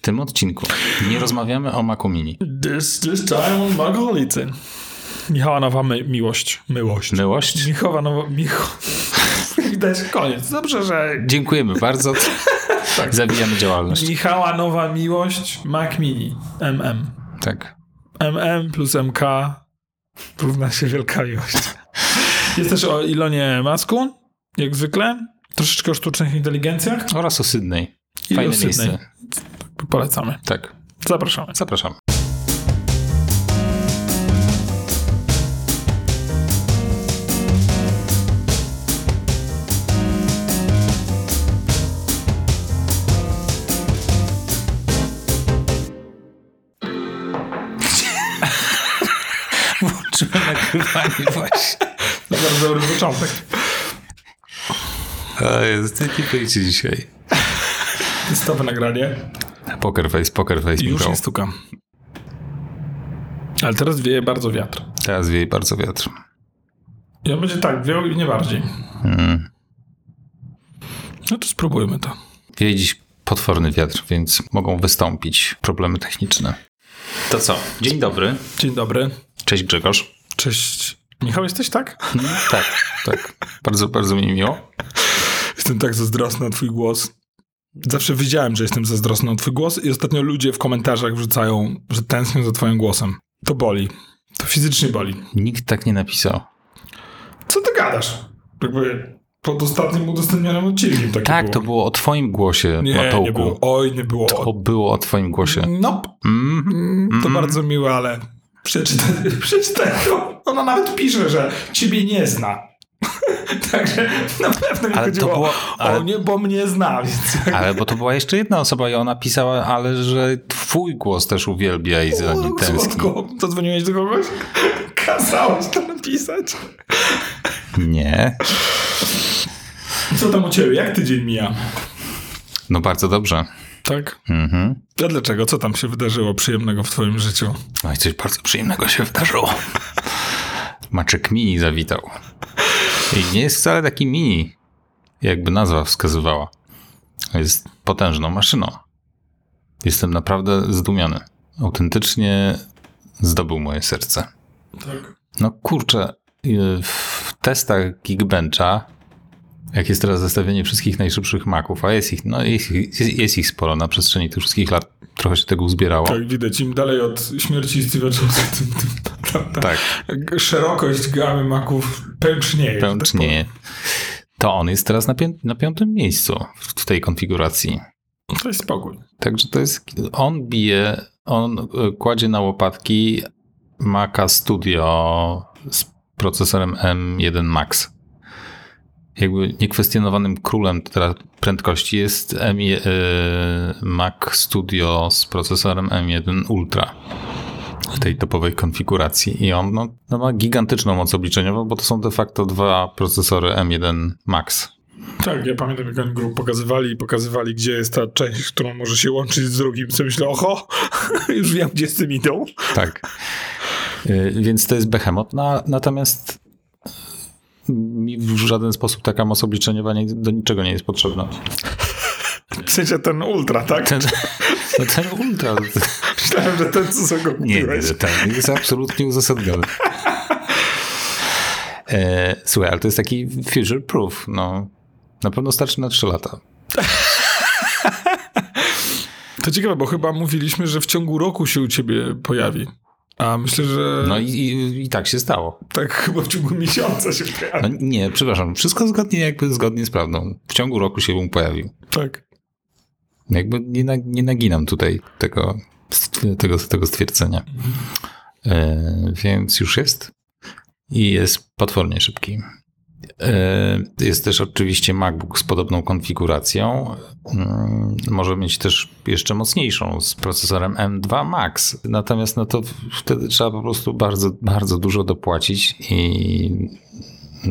w tym odcinku nie rozmawiamy o Macu Mini. This, this time on Magolicy. Michała nowa my, miłość. Myłość. Myłość? Michała nowa... Micho... Widać koniec. Dobrze, że... Dziękujemy bardzo. tak. Zawijamy działalność. Michała nowa miłość Mac Mini. MM. Tak. MM plus MK równa się wielka miłość. Jest też o Ilonie Masku, jak zwykle. Troszeczkę o sztucznych inteligencjach. Oraz o Sydney. Fajne o Sydney. miejsce. Polecamy. Tak. Zapraszamy. Zapraszam. Włączyłem nagrywanie właśnie. To bardzo dobry początek. A jest jaki dzisiaj. Testowe nagranie. Poker face, poker face, I już Michał. nie stukam. Ale teraz wieje bardzo wiatr. Teraz wieje bardzo wiatr. On będzie tak, wieł i nie bardziej. Mm. No to spróbujmy to. Wieje dziś potworny wiatr, więc mogą wystąpić problemy techniczne. To co? Dzień dobry. Dzień dobry. Cześć Grzegorz. Cześć. Michał, jesteś tak? Tak, tak. Bardzo, bardzo mi miło. Jestem tak zazdrosny o twój głos. Zawsze wiedziałem, że jestem zazdrosny o twój głos i ostatnio ludzie w komentarzach wrzucają, że tęsknią za twoim głosem. To boli. To fizycznie boli. Nikt tak nie napisał. Co ty gadasz? Jakby pod ostatnim udostępnionym odcinkiem takie Tak, było. to było o twoim głosie, Nie, Matołku. nie było. Oj, nie było. To było o twoim głosie. Nope. Mm. Mm, To bardzo miłe, ale przeczytaj, przeczytaj to. Ona nawet pisze, że ciebie nie zna. Także na pewno nie Ale to chodziło było- ale- o nie, bo mnie zna, więc... Ale bo to była jeszcze jedna osoba i ona pisała, ale że twój głos też uwielbia i za nim tęskni. Słodko. Zadzwoniłeś do kogoś? Kazałeś to napisać. Nie. Co tam u ciebie? Jak tydzień mija? No bardzo dobrze. Tak? Mhm. A dlaczego? Co tam się wydarzyło przyjemnego w twoim życiu? No i coś bardzo przyjemnego się wydarzyło. Maczek mini zawitał. I nie jest wcale taki mini, jakby nazwa wskazywała. Jest potężną maszyną. Jestem naprawdę zdumiony. Autentycznie zdobył moje serce. Tak. No kurczę, y, w testach Geekbencha, jak jest teraz zestawienie wszystkich najszybszych Maców, a jest ich, no jest, ich- jest, jest ich sporo na przestrzeni tych wszystkich lat, trochę się tego uzbierało. Tak, widać. Im dalej od śmierci Steve'a Jobsa, tym, tym prawda? Tak. Szerokość gamy maków pęcznieje. tak Pęcznieje. To on jest teraz na, pię- na piątym miejscu w, w tej konfiguracji. powiem. To jest spokój. Także to jest, on bije, on y, kładzie na łopatki Maca Studio z procesorem M1 Max. Jakby niekwestionowanym królem teraz prędkości jest M, y, Mac Studio z procesorem M1 Ultra w tej topowej konfiguracji. I on no, no ma gigantyczną moc obliczeniową, bo to są de facto dwa procesory M1 Max. Tak, ja pamiętam, jak oni go pokazywali i pokazywali, gdzie jest ta część, którą może się łączyć z drugim. Co myślę, oho, już wiem, gdzie z tym idą. Tak. Y, Więc to jest behemoth. No, natomiast mi w żaden sposób taka moc obliczeniowa nie, do niczego nie jest potrzebna. W sensie ten ultra, tak? Ten, no ten ultra. Myślałem, że ten, co sobie go Nie, nie, kupiłeś. nie, ten jest absolutnie uzasadniony. E, słuchaj, ale to jest taki future proof. No, na pewno starczy na 3 lata. To ciekawe, bo chyba mówiliśmy, że w ciągu roku się u ciebie pojawi. A myślę, że No i, i, i tak się stało. tak chyba w ciągu miesiąca się pojawi. No, nie, przepraszam, wszystko zgodnie jakby zgodnie z prawdą. W ciągu roku się pojawił. Tak. Jakby nie, nie naginam tutaj tego, tego, tego stwierdzenia. E, więc już jest. I jest potwornie szybki. E, jest też oczywiście MacBook z podobną konfiguracją. Mm, może mieć też jeszcze mocniejszą z procesorem M2 Max. Natomiast no to wtedy trzeba po prostu bardzo, bardzo dużo dopłacić i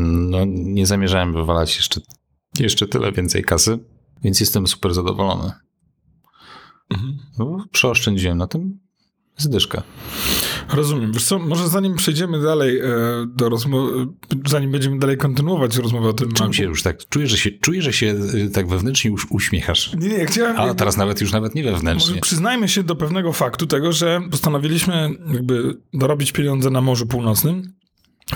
no, nie zamierzałem wywalać jeszcze, jeszcze tyle więcej kasy, więc jestem super zadowolony. Mhm. No, przeoszczędziłem na tym zdyszkę. Rozumiem. Wiesz co, może zanim przejdziemy dalej e, do rozmowy, zanim będziemy dalej kontynuować rozmowę o tym Czemu się już tak, czuję, że się, czuję, że się y, tak wewnętrznie już uśmiechasz. Nie, nie, chciałem... A teraz nawet już nawet nie wewnętrznie. Może przyznajmy się do pewnego faktu tego, że postanowiliśmy jakby dorobić pieniądze na Morzu Północnym.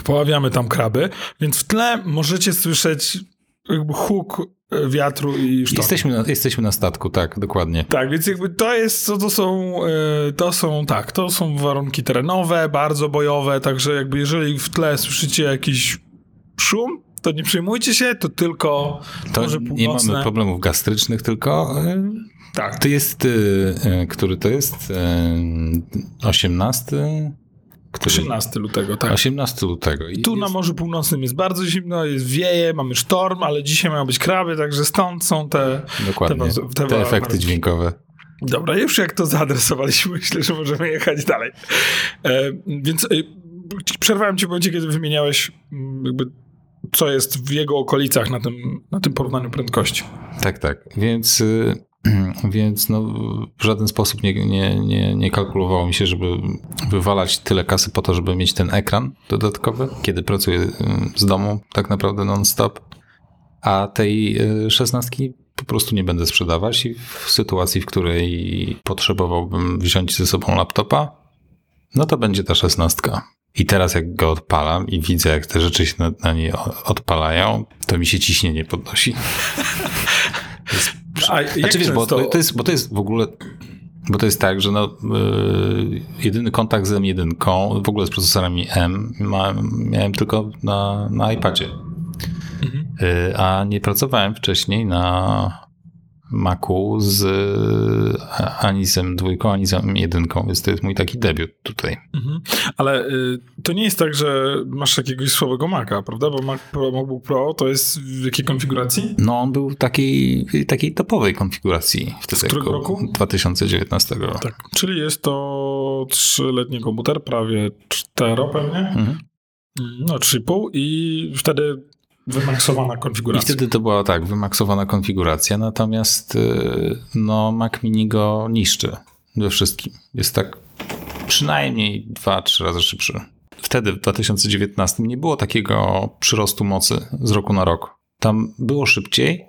Poławiamy tam kraby, więc w tle możecie słyszeć jakby huk e, wiatru i sztormu. Jesteśmy na, jesteśmy na statku, tak, dokładnie. Tak, więc jakby to jest, to, to są, e, to są, tak, to są warunki terenowe, bardzo bojowe, także jakby jeżeli w tle słyszycie jakiś szum, to nie przejmujcie się, to tylko To Morze nie mamy problemów gastrycznych, tylko y, Tak, to jest, który to jest? Y, 18? Który? 18 lutego, tak. 18 lutego. I Tu na jest, Morzu Północnym jest bardzo zimno, jest wieje, mamy sztorm, ale dzisiaj mają być kraby, także stąd są te... Dokładnie, te te te efekty dźwiękowe. Dobra, już jak to zaadresowaliśmy, myślę, że możemy jechać dalej. E, więc e, przerwałem ci w momencie, kiedy wymieniałeś mm, jakby co jest w jego okolicach na tym, na tym porównaniu prędkości. Tak, tak. Więc, y, więc no, w żaden sposób nie, nie, nie, nie kalkulowało mi się, żeby wywalać tyle kasy po to, żeby mieć ten ekran dodatkowy, kiedy pracuję y, z domu tak naprawdę non-stop. A tej y, szesnastki po prostu nie będę sprzedawać i w sytuacji, w której potrzebowałbym wziąć ze sobą laptopa, no to będzie ta szesnastka. I teraz jak go odpalam i widzę, jak te rzeczy się na, na niej odpalają, to mi się ciśnienie podnosi. A jak Znaczy wiesz, bo to, to, jest, bo to jest w ogóle, bo to jest tak, że no, yy, jedyny kontakt z M1, w ogóle z procesorami M, ma, miałem tylko na, na iPadzie. Mhm. Yy, a nie pracowałem wcześniej na Macu z e, ani z M2, ani z M1, więc to jest mój taki debiut tutaj. Mhm. Ale y, to nie jest tak, że masz jakiegoś słabego Maca, prawda? Bo Mac Pro, MacBook Pro to jest w jakiej konfiguracji? No on był w takiej, takiej topowej konfiguracji. Wtedy, Z którego roku? 2019. Tak. Czyli jest to trzyletni komputer, prawie cztero pewnie. Mhm. No, 3,5 i wtedy wymaksowana I konfiguracja. wtedy to była tak, wymaksowana konfiguracja, natomiast y, no, Mac Mini go niszczy we wszystkim. Jest tak przynajmniej 2-3 razy szybszy. Wtedy w 2019 nie było takiego przyrostu mocy z roku na rok. Tam było szybciej,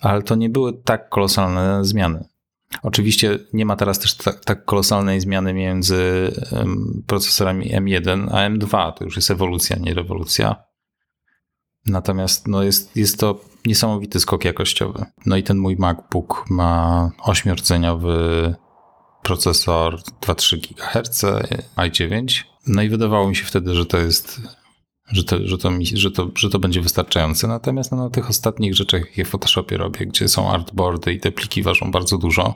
ale to nie były tak kolosalne zmiany. Oczywiście nie ma teraz też tak, tak kolosalnej zmiany między procesorami M1 a M2. To już jest ewolucja, nie rewolucja. Natomiast no jest, jest to niesamowity skok jakościowy. No i ten mój MacBook ma 8-rdzeniowy procesor 2,3 GHz i9. No i wydawało mi się wtedy, że to jest, że to, że to, mi, że to, że to będzie wystarczające. Natomiast no, na tych ostatnich rzeczach, jakie w Photoshopie robię, gdzie są artboardy i te pliki ważą bardzo dużo,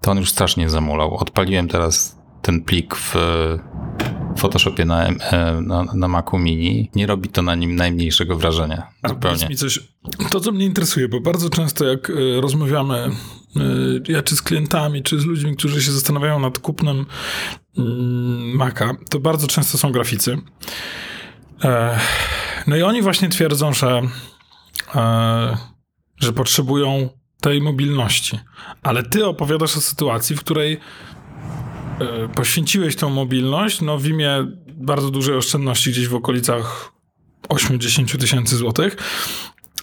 to on już strasznie zamulał. Odpaliłem teraz ten plik w Photoshopie na, e, na, na Macu Mini. Nie robi to na nim najmniejszego wrażenia. Zupełnie. mi coś, to co mnie interesuje, bo bardzo często jak y, rozmawiamy, y, ja czy z klientami, czy z ludźmi, którzy się zastanawiają nad kupnem mm, Maca, to bardzo często są graficy. E, No i oni właśnie twierdzą, że, e, że potrzebują tej mobilności. Ale ty opowiadasz o sytuacji, w której e, poświęciłeś tą mobilność no, w imię bardzo dużej oszczędności gdzieś w okolicach 8-10 tysięcy złotych,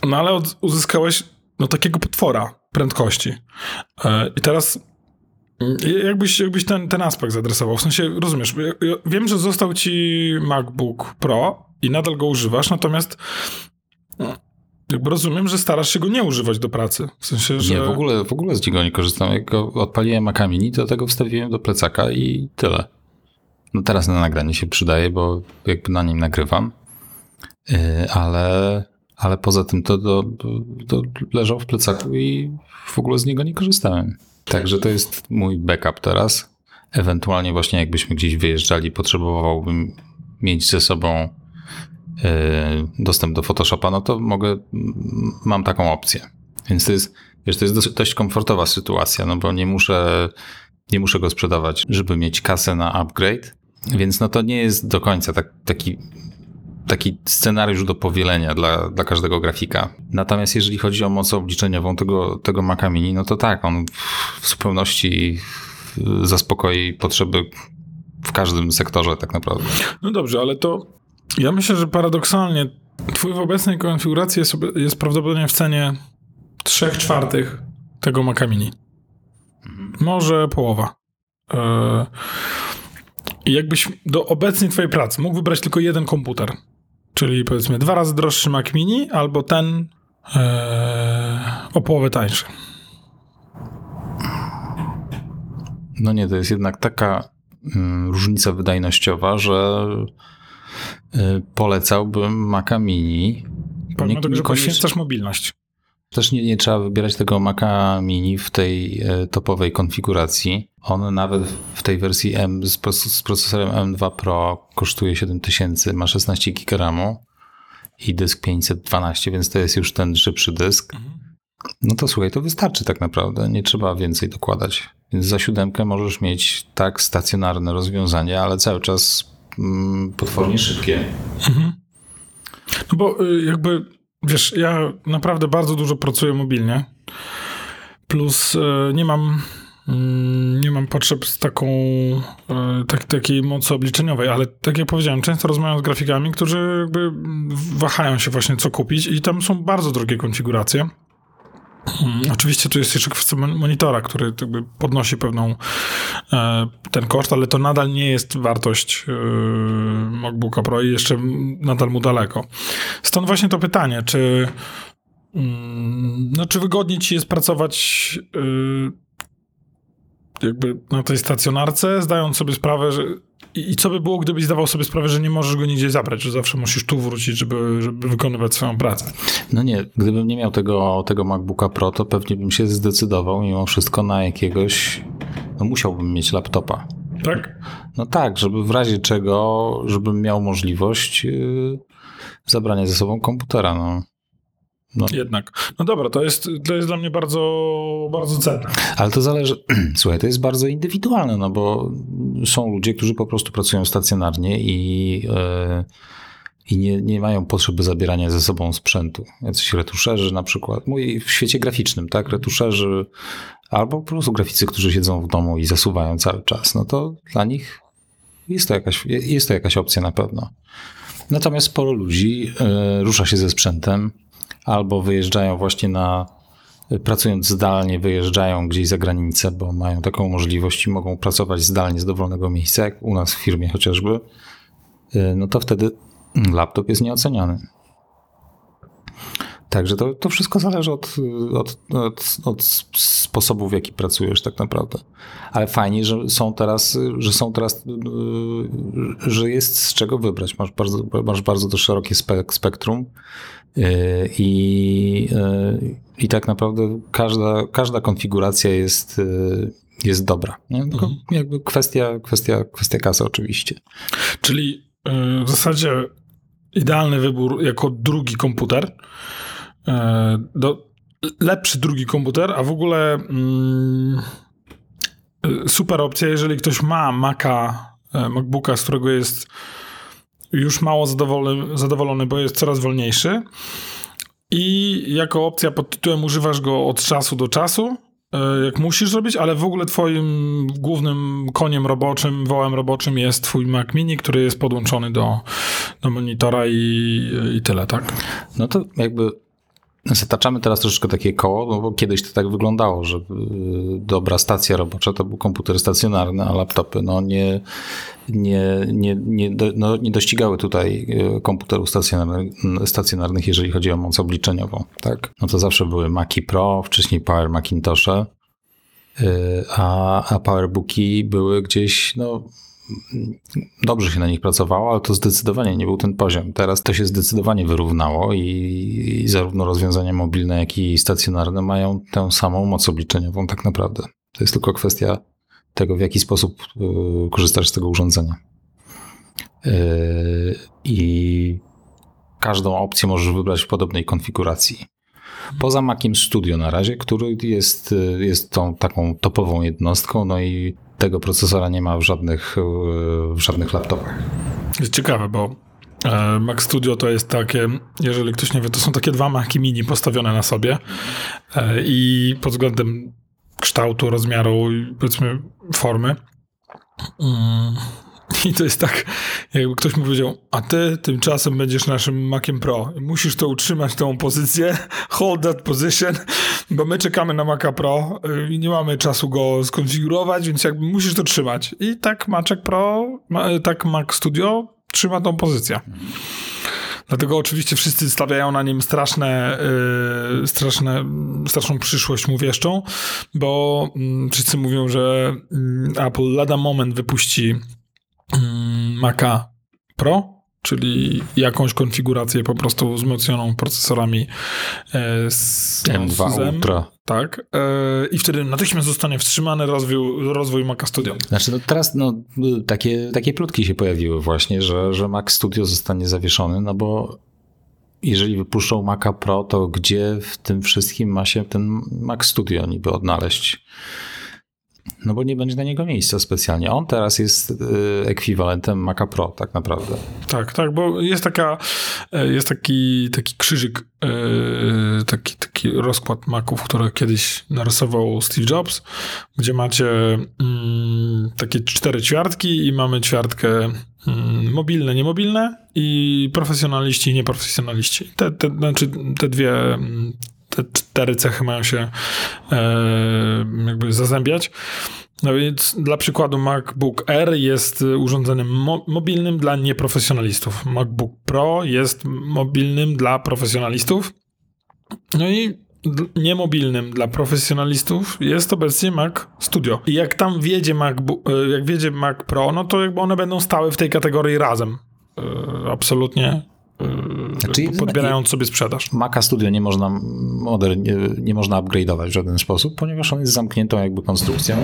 no ale uzyskałeś no, takiego potwora prędkości. E, I teraz mm, jakbyś, jakbyś ten, ten aspekt zadresował, w sensie, rozumiesz, wiem, że został ci MacBook Pro i nadal go używasz, natomiast jakby rozumiem, że starasz się go nie używać do pracy. W sensie, że... Nie, w ogóle, w ogóle z niego nie korzystam. Jak go odpaliłem Maca Mini, to tego wstawiłem do plecaka i tyle. No teraz na nagranie się przydaje, bo jakby na nim nagrywam, Yy, ale, ale poza tym to, to, to leżał w plecaku i w ogóle z niego nie korzystałem. Także to jest mój backup teraz. Ewentualnie właśnie jakbyśmy gdzieś wyjeżdżali, potrzebowałbym mieć ze sobą dostęp do Photoshopa, no to mogę, m, mam taką opcję. Więc to jest, wiesz, to jest dość komfortowa sytuacja, no bo nie muszę, nie muszę go sprzedawać, żeby mieć kasę na upgrade, więc no to nie jest do końca tak, taki, taki scenariusz do powielenia dla, dla każdego grafika. Natomiast jeżeli chodzi o moc obliczeniową tego, tego Maca Mini, no to tak, on w, w zupełności zaspokoi potrzeby w każdym sektorze tak naprawdę. No dobrze, ale to ja myślę, że paradoksalnie twój w obecnej konfiguracji jest, jest prawdopodobnie w cenie 3 czwartych tego Maca Mini. Może połowa. I jakbyś do obecnej twojej pracy mógł wybrać tylko jeden komputer, czyli powiedzmy dwa razy droższy Mac Mini albo ten e, o połowę tańszy. No nie, to jest jednak taka mm, różnica wydajnościowa, że polecałbym Maca Mini. Pomimo tego, że poświęcasz mobilność. Też nie, nie trzeba wybierać tego Maca Mini w tej e, topowej konfiguracji. On nawet w tej wersji M z, z procesorem M2 Pro kosztuje 7000, ma 16 GB RAMu i dysk 512, więc to jest już ten szybszy dysk. No to słuchaj, to wystarczy tak naprawdę, nie trzeba więcej dokładać. Więc za siódemkę możesz mieć tak stacjonarne rozwiązanie, ale cały czas potwornie szybkie. Mhm. No bo y, jakby Wiesz, ja naprawdę bardzo dużo pracuję mobilnie. Plus e, nie mam mm, nie mam potrzeb z taką e, tak, takiej mocy obliczeniowej, ale tak jak powiedziałem, często rozmawiam z grafikami, którzy jakby wahają się właśnie co kupić i tam są bardzo drogie konfiguracje. Oczywiście tu jest jeszcze kwestia monitora, który jakby podnosi pewną e, ten koszt, ale to nadal nie jest wartość e, MacBooka Pro i jeszcze nadal mu daleko. Stąd właśnie to pytanie, czy mm, no, czy wygodniej ci jest pracować e, jakby na tej stacjonarce, zdając sobie sprawę, że i, co by było, gdybyś zdawał sobie sprawę, że nie możesz go nigdzie zabrać, że zawsze musisz tu wrócić, żeby, żeby wykonywać swoją pracę? No nie, gdybym nie miał tego, tego MacBooka Pro, to pewnie bym się zdecydował mimo wszystko na jakiegoś, no musiałbym mieć laptopa. Tak? No tak, żeby w razie czego, żebym miał możliwość yy, zabrania ze sobą komputera, no. No. Jednak. No dobra, to jest, to jest dla mnie bardzo, bardzo cenne. Ale to zależy, słuchaj, to jest bardzo indywidualne, no bo są ludzie, którzy po prostu pracują stacjonarnie i, yy, i nie, nie mają potrzeby zabierania ze sobą sprzętu. Jacyś retuszerzy na przykład, mój w świecie graficznym, tak, retuszerzy albo po prostu graficy, którzy siedzą w domu i zasuwają cały czas, no to dla nich jest to jakaś, jest to jakaś opcja na pewno. Natomiast sporo ludzi yy, rusza się ze sprzętem, albo wyjeżdżają właśnie na, pracując zdalnie, wyjeżdżają gdzieś za granicę, bo mają taką możliwość i mogą pracować zdalnie z dowolnego miejsca, jak u nas w firmie chociażby, y, no to wtedy laptop jest nieoceniany. Także to, to wszystko zależy od, od, od, od, sposobu, w jaki pracujesz tak naprawdę. Ale fajnie, że są teraz, że są teraz, że jest z czego wybrać. Masz bardzo, masz bardzo szerokie spektrum y, i, y, i tak naprawdę każda, każda konfiguracja jest, y, jest dobra. Nie? Tylko mhm. jakby kwestia, kwestia, kwestia kasy oczywiście. Czyli w zasadzie idealny wybór jako drugi komputer do, lepszy drugi komputer, a w ogóle mm, super opcja, jeżeli ktoś ma Maca, MacBooka, z którego jest już mało zadowolony, zadowolony, bo jest coraz wolniejszy i jako opcja pod tytułem używasz go od czasu do czasu, e, jak musisz zrobić, ale w ogóle twoim głównym koniem roboczym, wołem roboczym jest twój Mac Mini, który jest podłączony do, do monitora i, i tyle, tak? No to jakby Zataczamy teraz troszeczkę takie koło, no bo kiedyś to tak wyglądało, że y, dobra stacja robocza to był komputer stacjonarny, a laptopy no nie, nie, nie, nie, no nie dościgały tutaj y, komputerów stacjonarnych, stacjonarnych, jeżeli chodzi o moc obliczeniową. Tak? No to zawsze były Maci Pro, wcześniej Power Macintoshe, y, a, a Powerbooki były gdzieś no, dobrze się na nich pracowało, ale to zdecydowanie nie był ten poziom. Teraz to się zdecydowanie wyrównało i, zarówno rozwiązania mobilne, jak i stacjonarne mają tę samą moc obliczeniową tak naprawdę. To jest tylko kwestia tego, w jaki sposób y, korzystasz z tego urządzenia. Y, I każdą opcję możesz wybrać w podobnej konfiguracji. Poza Maciem Studio na razie, który jest, y, jest tą taką topową jednostką, no i tego procesora nie ma w żadnych, w żadnych laptopach. Jest ciekawe, bo e, Mac Studio to jest takie, jeżeli ktoś nie wie, to są takie dwa Maci mini postawione na sobie e, i pod względem kształtu, rozmiaru i powiedzmy formy. Mm, I to jest tak, jakby ktoś mi powiedział, a ty tymczasem będziesz naszym Maciem Pro. Musisz to utrzymać, tą pozycję, hold that position, bo my czekamy na Maca Pro i nie mamy czasu go skonfigurować, więc jakby musisz to trzymać. I tak Mac Pro, tak Mac Studio trzyma tą pozycję. Dlatego oczywiście wszyscy stawiają na nim straszne, yy, straszne, straszną przyszłość mu wieszczą, bo yy, wszyscy mówią, że yy, Apple lada moment wypuści mm, Maca Pro, czyli jakąś konfigurację po prostu wzmocnioną procesorami e, z M2 z M. Ultra. Tak. E, I wtedy natychmiast zostanie wstrzymany rozwój, rozwój Maca Studio. Znaczy, no teraz no, takie, takie plotki się pojawiły właśnie, że, że Mac Studio zostanie zawieszony, no bo jeżeli wypuszczą Maca Pro, to gdzie w tym wszystkim ma się ten Mac Studio niby odnaleźć? No bo nie będzie na niego miejsca specjalnie. On teraz jest y, ekwiwalentem Maca Pro tak naprawdę. Tak, tak, bo jest taka, e, jest taki, taki krzyżyk, e, taki, taki rozkład Maców, który kiedyś narysował Steve Jobs, gdzie macie mm, takie cztery ćwiartki i mamy ćwiartkę mm, mobilne, niemobilne i profesjonaliści nieprofesjonaliści. Te, te, znaczy te dwie mm, te cztery cechy mają się e, jakby zazębiać. No więc dla przykładu MacBook Air jest urządzeniem mo mobilnym dla nieprofesjonalistów. MacBook Pro jest mobilnym dla profesjonalistów. No i niemobilnym dla profesjonalistów jest obecnie Mac Studio. I jak tam wjedzie MacBook, e, jak wjedzie Mac Pro, no to jakby one będą stały w tej kategorii razem. E, absolutnie znaczy, podbierając sobie sprzedaż. Maca Studio nie można, modern, nie, nie można upgrade'ować w żaden sposób, ponieważ on jest zamkniętą jakby konstrukcją.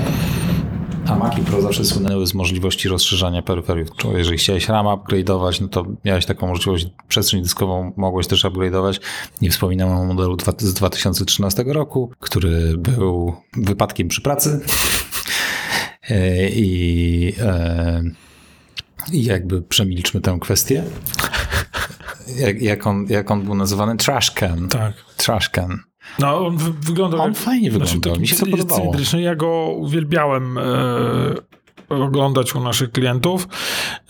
A Maci Pro zawsze słynęły z możliwości rozszerzania peryferiów. Jeżeli chciałeś RAM upgrade'ować, no to miałeś taką możliwość, przestrzeń dyskową mogłeś też upgrade'ować. Nie wspominam o modelu z 2013 roku, który był wypadkiem przy pracy. E, I, e, I jakby przemilczmy tę kwestię jak, jak, on, jak on był nazywany? Trash can. Tak. Trash can. No, on wyglądał... On jak, fajnie wyglądał, znaczy, mi się to podobało. Ja go uwielbiałem e, oglądać u naszych klientów.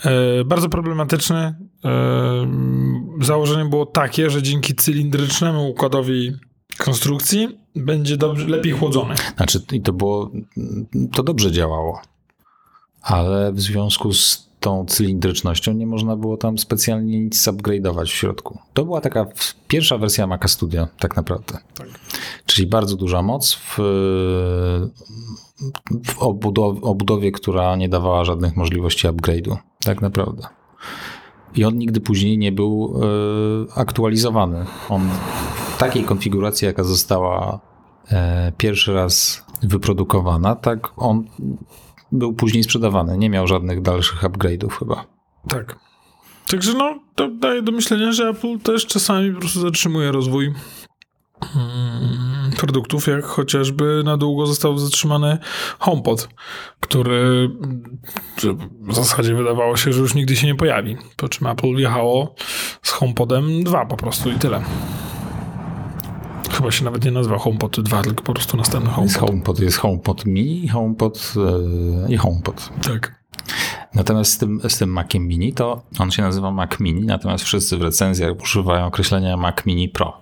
E, bardzo problematyczny. E, założenie było takie, że dzięki cylindrycznemu układowi konstrukcji będzie dobrze, lepiej chłodzony. Znaczy, i to było, to dobrze działało, ale w związku z tą cylindrycznością nie można było tam specjalnie nic upgrade'ować w środku. To była taka pierwsza wersja Maca Studio, tak naprawdę. Tak. Czyli bardzo duża moc w, w obudowie, obudowie, która nie dawała żadnych możliwości upgrade'u, tak naprawdę. I on nigdy później nie był y, aktualizowany. On w takiej konfiguracji, jaka została y, pierwszy raz wyprodukowana, tak on był później sprzedawany. Nie miał żadnych dalszych upgrade'ów chyba. Tak. Także no, to daje do myślenia, że Apple też czasami po prostu zatrzymuje rozwój hmm, produktów, jak chociażby na długo został zatrzymany HomePod, który w zasadzie wydawało się, że już nigdy się nie pojawi. Po czym Apple wjechało z HomePodem 2 po prostu i tyle. Chyba się nawet nie nazywa HomePod 2, tylko po prostu następny HomePod. Jest HomePod, jest HomePod Mini, HomePod yy, i HomePod. Tak. Natomiast z tym, z tym Maciem Mini to on się nazywa Mac Mini, natomiast wszyscy w recenzjach używają określenia Mac Mini Pro.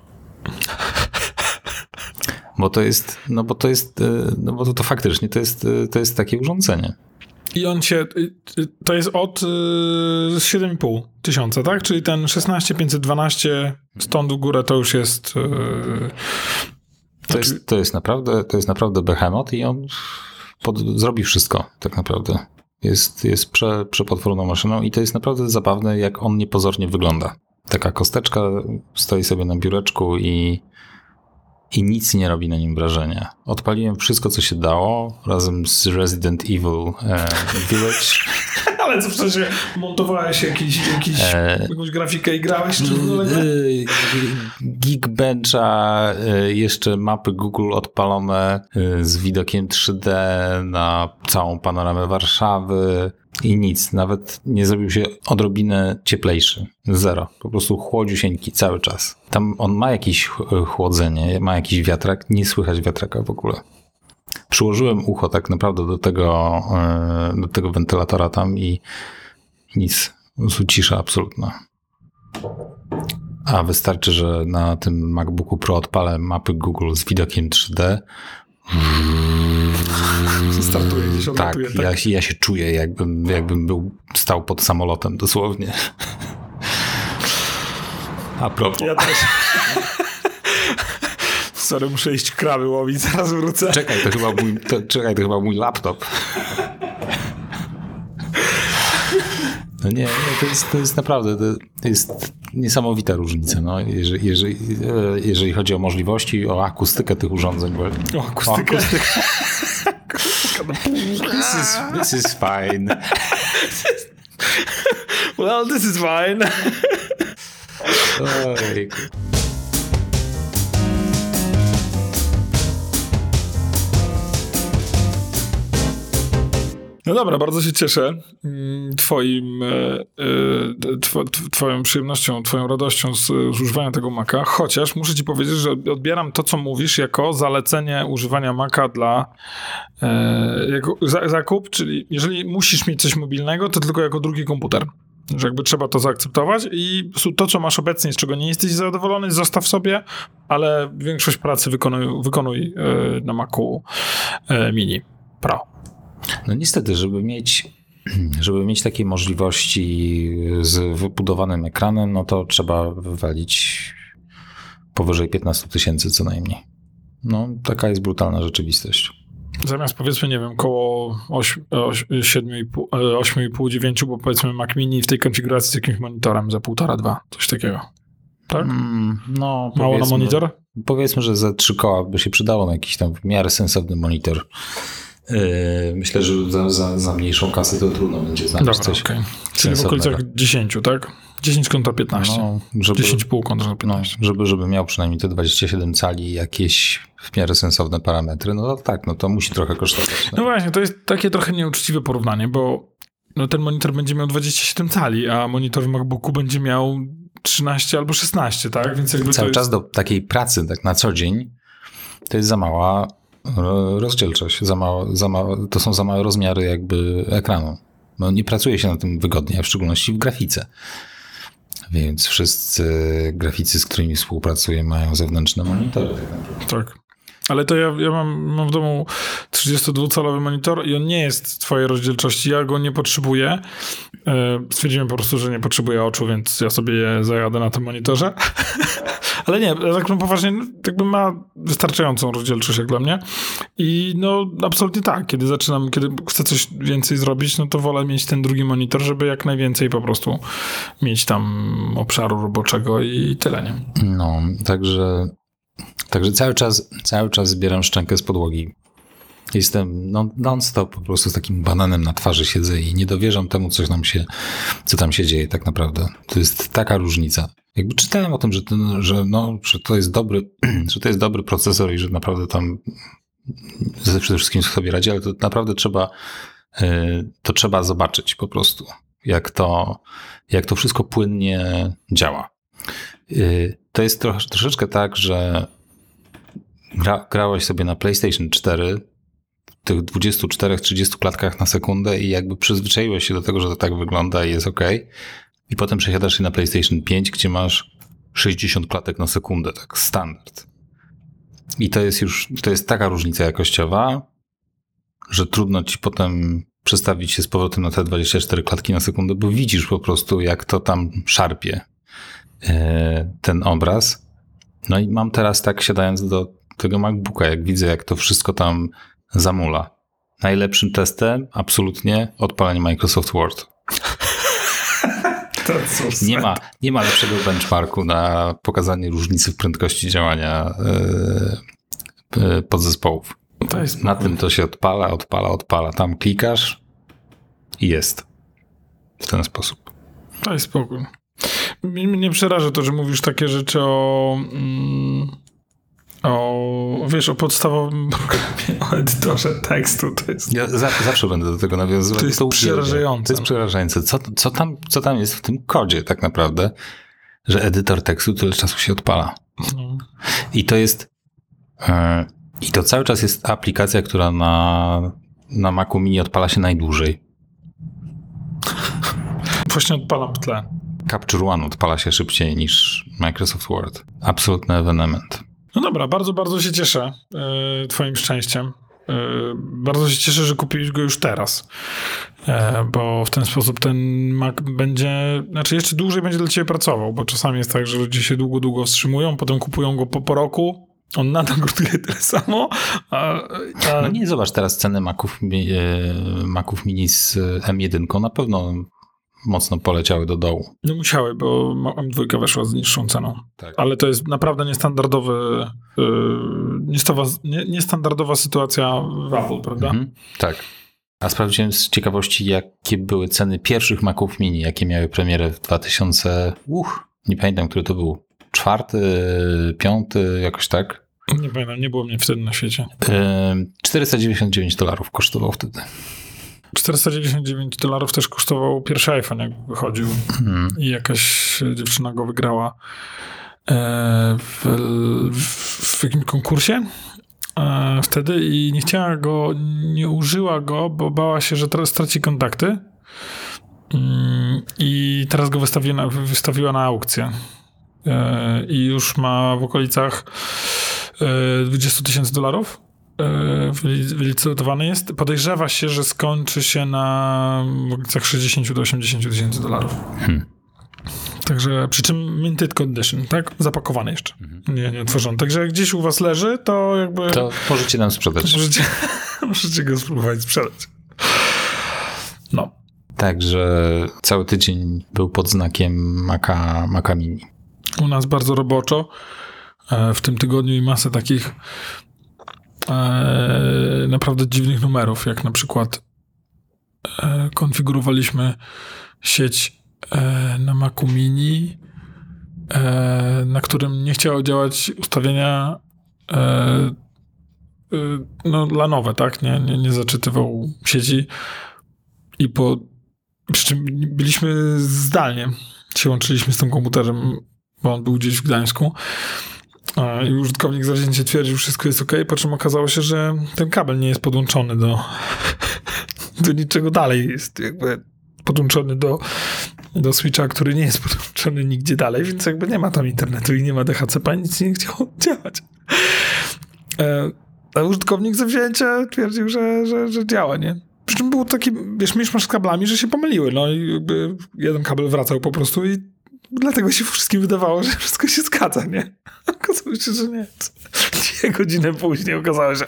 Bo to jest, no bo to jest, e, no bo to, to faktycznie to jest, e, to jest takie urządzenie. I on się, y, y, to jest od 7,5 y, tysiąca, tak? Czyli ten 16512 stąd w górę to już jest... To jest, to jest naprawdę, to jest naprawdę behemoth i on pod, zrobi wszystko tak naprawdę. Jest, jest prze, przepotworną maszyną i to jest naprawdę zabawne, jak on niepozornie wygląda. Taka kosteczka stoi sobie na biureczku i i nic nie robi na nim wrażenia. Odpaliłem wszystko, co się dało, razem z Resident Evil e, Village. Ale co, przecież montowałeś jakiś, jakiś, e, jakąś grafikę i grałeś? Czy e, Geekbencha, e, jeszcze mapy Google odpalone e, z widokiem 3D na całą panoramę Warszawy i nic. Nawet nie zrobił się odrobinę cieplejszy. Zero. Po prostu chłodziusieńki cały czas. Tam on ma jakieś chłodzenie, ma jakiś wiatrak. Nie słychać wiatraka w ogóle. Przyłożyłem ucho tak naprawdę do tego, e, do tego wentylatora tam i Nic. Cisza absolutna. A wystarczy, że na tym MacBooku Pro odpalę mapy Google z widokiem 3D. Startuje gdzieś, Tak, odlatuje, ja, ja się czuję, jakbym, jakbym był stał pod samolotem, dosłownie. A propos. Ja też. Sorry, muszę iść kraby łowić, zaraz wrócę. Czekaj, to chyba mój, to, czekaj, to chyba mój laptop. No nie, nie to, jest, to jest naprawdę, to jest niesamowita różnica, no, jeżeli, jeżeli, e, jeżeli chodzi o możliwości, o akustykę tych urządzeń. Bo, O, akustykę. O akustykę. this, is, this is fine. Well, this is fine. Ojejku. No dobra, bardzo się cieszę mm, twoim, e, e, tw, tw, twoją przyjemnością, twoją radością z, z używania tego Maca, chociaż muszę ci powiedzieć, że odbieram to, co mówisz, jako zalecenie używania Maca dla e, jako za, zakup, czyli jeżeli musisz mieć coś mobilnego, to tylko jako drugi komputer. Że jakby trzeba to zaakceptować i to, co masz obecnie, z czego nie jesteś zadowolony, zostaw sobie, ale większość pracy wykonuj, wykonuj na Macu Mini Pro. No niestety, żeby mieć, żeby mieć takie możliwości z wybudowanym ekranem, no to trzeba wywalić powyżej 15 tysięcy co najmniej. No, taka jest brutalna rzeczywistość. Zamiast powiedzmy, nie wiem, koło 8,5, 9, bo powiedzmy Mac Mini w tej konfiguracji z jakimś monitorem za 1,5-2, coś takiego. Tak? Mm, no, Mało na monitor? Powiedzmy, że za trzy koła by się przydało na jakiś tam w miarę sensowny monitor. Yy, myślę, że za, za, za mniejszą kasę to trudno będzie znaleźć Dobra, coś okay. Czyli w okolicach 10, tak? 10 kontra 15. No, żeby, 10,5 kontra no, 15. żeby, żeby miał przynajmniej te 27 cali jakieś w miarę sensowne parametry, no tak, no to musi trochę kosztować. No właśnie, to jest takie trochę nieuczciwe porównanie, bo no ten monitor będzie miał 27 cali, a monitor w MacBooku będzie miał 13 albo 16, tak? Więc jakby Cały to czas jest... do takiej pracy tak na co dzień to jest za mała rozdzielczość, za mało, za mało, to są za małe rozmiary jakby ekranu. No nie pracuje się na tym wygodnie, a w szczególności w grafice. Więc wszyscy graficy, z którymi współpracuję, mają zewnętrzne monitory. tak. Ale to ja, ja mam, mam w domu 32-calowy monitor i on nie jest twojej rozdzielczości, ja go nie potrzebuję. E, Stwierdziłem po prostu, że nie potrzebuję oczu, więc ja sobie je zajadę na tym monitorze. Ale nie, tak no poważnie, jakby ma wystarczającą rozdzielczość jak dla mnie. I no absolutnie tak, kiedy zaczynam, kiedy chcę coś więcej zrobić, no to wolę mieć ten drugi monitor, żeby jak najwięcej po prostu mieć tam obszaru roboczego i tyle, nie? No, także, także cały czas, cały czas zbieram szczękę z podłogi. Jestem no, non-stop po prostu z takim bananem na twarzy siedzę i nie dowierzam temu, co tam się, co tam się dzieje tak naprawdę. To jest taka różnica. Jakby czytałem o tym, że, ten, że, no, że to jest dobry, że to jest dobry procesor i że naprawdę tam ze przede wszystkim sobie radzi, ale to naprawdę trzeba, yy, to trzeba zobaczyć po prostu, jak to, jak to wszystko płynnie działa. To jest trosz, troszeczkę tak, że gra, grałeś sobie na PlayStation 4 w tych 24-30 klatkach na sekundę i jakby przyzwyczaiłeś się do tego, że to tak wygląda i jest ok. I potem przesiadasz się na PlayStation 5, gdzie masz 60 klatek na sekundę, tak standard. I to jest już, to jest taka różnica jakościowa, że trudno ci potem przestawić się z powrotem na te 24 klatki na sekundę, bo widzisz po prostu, jak to tam szarpie ten obraz. No i mam teraz tak, siadając do tego MacBooka, jak widzę, jak to wszystko tam zamula. Najlepszym testem, absolutnie, odpalenie Microsoft Word. Nie ma, nie ma lepszego benchmarku na pokazanie różnicy w prędkości działania e, e, podzespołów. To jest Na tym to się odpala, odpala, odpala. Tam klikasz i jest. W ten sposób. Daj spokój. Mnie mnie przeraża to, że mówisz takie rzeczy o. Mm, o wiesz, o podstawowym programie, o edytorze tekstu. To jest. Ja za, zawsze będę do tego nawiązywał. To jest uwielbiam. przerażające. To jest przerażające. Co, co, tam, co tam jest w tym kodzie tak naprawdę, że edytor tekstu tyle czasu się odpala. No. I to jest. e, I to cały czas jest aplikacja, która na, na Macu Mini odpala się najdłużej. Właśnie odpalam tle. Capture One odpala się szybciej niż Microsoft Word. Absolutny ewenement. No dobra, bardzo, bardzo się cieszę e, twoim szczęściem. E, bardzo się cieszę, że kupiłeś go już teraz, e, bo w ten sposób ten Mac będzie, znaczy jeszcze dłużej będzie dla ciebie pracował, bo czasami jest tak, że ludzie się długo, długo wstrzymują, potem kupują go po, po roku, on nadal kosztuje tyle samo, a, a... No nie, zobacz teraz ceny Maców, Maców Mini z M1 na pewno mocno poleciały do dołu. No musiały, bo M2 weszła z niższą ceną. Tak. Ale to jest naprawdę niestandardowy, yy, niestandardowa sytuacja w Apple, prawda? Mhm, tak. A sprawdziłem z ciekawości, jakie były ceny pierwszych Maców Mini, jakie miały premierę w 2000, uch, nie pamiętam, który to był, czwarty, piąty, jakoś tak. Nie pamiętam, nie było mnie wtedy na świecie. 499 dolarów kosztował wtedy. 499 dolarów też kosztował pierwszy iPhone, jak wychodził. Hmm. i jakaś dziewczyna go wygrała e, w, w, w jakimś konkursie e, wtedy i nie chciała go, nie użyła go, bo bała się, że teraz straci kontakty. Mm, i teraz go wystawiła na, wystawiła na aukcję. E, i już ma w okolicach 20 tysięcy dolarów wylicytowany jest. Podejrzewa się, że skończy się na okolicach 60 do 80 tysięcy dolarów. Hmm. Także przy czym minted condition, tak? Zapakowany jeszcze. Mhm. Nie, nie otworzony. Także jak gdzieś u was leży, to jakby... To możecie nam sprzedać. Możecie, możecie go spróbować sprzedać. No. Także cały tydzień był pod znakiem Maca, Maca Mini. U nas bardzo roboczo. E, w tym tygodniu i masę takich e, naprawdę dziwnych numerów, jak na przykład e, konfigurowaliśmy sieć e, na Macu Mini, na którym nie chciało działać ustawienia no, lanowe, tak? Nie, nie, nie zaczytywał sieci i po przy czym byliśmy zdalnie się łączyliśmy z tym komputerem, bo on był gdzieś w Gdańsku i użytkownik zawzięcie twierdził, że wszystko jest ok, po czym okazało się, że ten kabel nie jest podłączony do, do niczego dalej. Jest jakby podłączony do, do switcha, który nie jest podłączony nigdzie dalej, więc jakby nie ma tam internetu i nie ma DHCP, nic nie chciało działać. E, a użytkownik zawzięcia twierdził, że, że, że działa, nie? Przy czym był taki, wiesz, mieszmasz z kablami, że się pomyliły, no i jakby jeden kabel wracał po prostu i dlatego się wszystkim wydawało, że wszystko się zgadza, nie? Okazało się, że nie. Dwie godziny później okazało się, że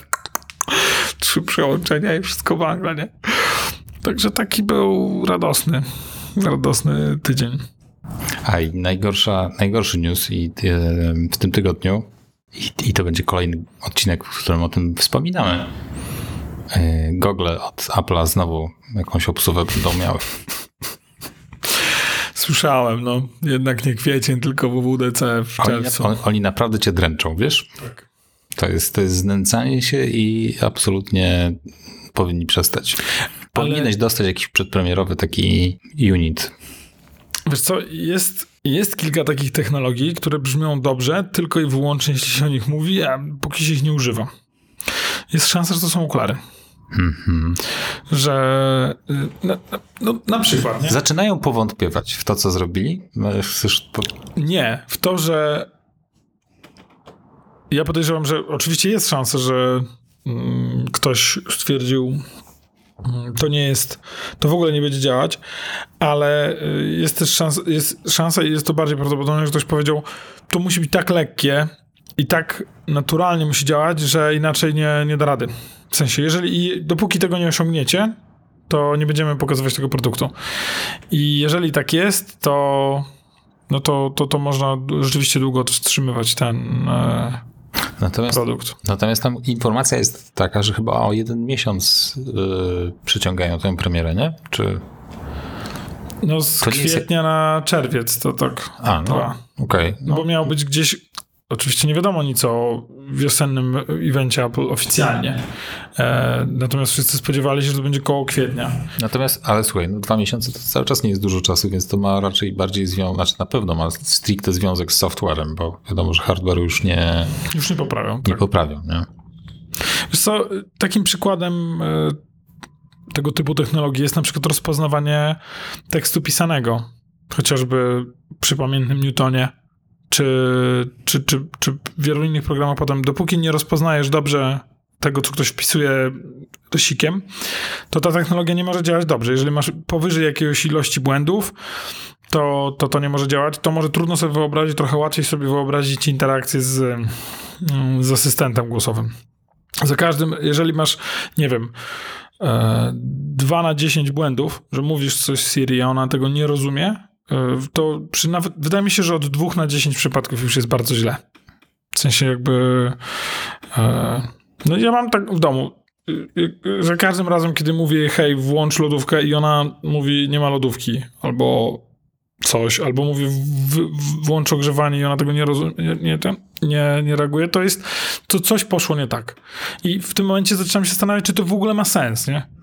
trzy przełączenia i wszystko bangla, nie? Także taki był radosny, radosny tydzień. A i najgorsza, najgorszy news i, e, w tym tygodniu, i, i to będzie kolejny odcinek, w którym o tym wspominamy. E, Google od Apple'a znowu jakąś obsługę będą miały. Słyszałem, no. Jednak nie kwiecień, tylko WWDC w czerwcu. Oni, oni naprawdę cię dręczą, wiesz? Tak. To jest, to jest znęcanie się i absolutnie powinni przestać. Powinieneś Ale... dostać jakiś przedpremierowy taki unit. Wiesz co, jest, jest kilka takich technologii, które brzmią dobrze, tylko i wyłącznie jeśli się o nich mówi, a póki się ich nie używa. Jest szansa, że to są okulary. Mm-hmm. Że y, na, no, na przykład. Nie? Zaczynają powątpiewać w to, co zrobili. No, chcesz. Nie, w to, że ja podejrzewam, że oczywiście jest szansa, że mm, ktoś stwierdził, mm, to nie jest, to w ogóle nie będzie działać, ale y, jest też szansa, jest szansa i jest to bardziej prawdopodobne, że ktoś powiedział, to musi być tak lekkie i tak naturalnie musi działać, że inaczej nie, nie da rady. W sensie, jeżeli dopóki tego nie osiągniecie, to nie będziemy pokazywać tego produktu. I jeżeli tak jest, to no to, to, to można rzeczywiście długo wstrzymywać ten e, natomiast, produkt. Natomiast tam informacja jest taka, że chyba o jeden miesiąc yy, przyciągają tę premierę, nie? Czy... No z kwietnia jest... na czerwiec to tak. A, no, okej. Okay, no. Bo miał być gdzieś Oczywiście nie wiadomo nic o wiosennym evencie Apple oficjalnie. E, natomiast wszyscy spodziewali się, że to będzie koło kwietnia. Natomiast, ale słuchaj, no dwa miesiące to cały czas nie jest dużo czasu, więc to ma raczej bardziej związek, znaczy na pewno ma stricte związek z softwarem, bo wiadomo, że hardware już nie... Już nie poprawią. Nie tak. poprawią, nie? Wiesz co, takim przykładem e, tego typu technologii jest na przykład rozpoznawanie tekstu pisanego, chociażby przy pamiętnym Newtonie, czy, czy, czy, czy w wielu innych programach potem, dopóki nie rozpoznajesz dobrze tego, co ktoś wpisuje rysikiem, to ta technologia nie może działać dobrze. Jeżeli masz powyżej jakiejś ilości błędów, to, to to nie może działać. To może trudno sobie wyobrazić, trochę łatwiej sobie wyobrazić interakcję z, mm, z asystentem głosowym. Za każdym, jeżeli masz, nie wiem, e, 2 na 10 błędów, że mówisz coś Siri, a ona tego nie rozumie, e, to przy nawet, wydaje mi się, że od 2 na 10 przypadków już jest bardzo źle. W sensie jakby... E, no ja mam tak w domu, że każdym razem, kiedy mówię hej, włącz lodówkę i ona mówi nie ma lodówki, albo coś, albo mówi w, włącz ogrzewanie i ona tego nie rozumie, nie, nie, nie reaguje, to jest, to coś poszło nie tak. I w tym momencie zaczynam się zastanawiać, czy to w ogóle ma sens, nie?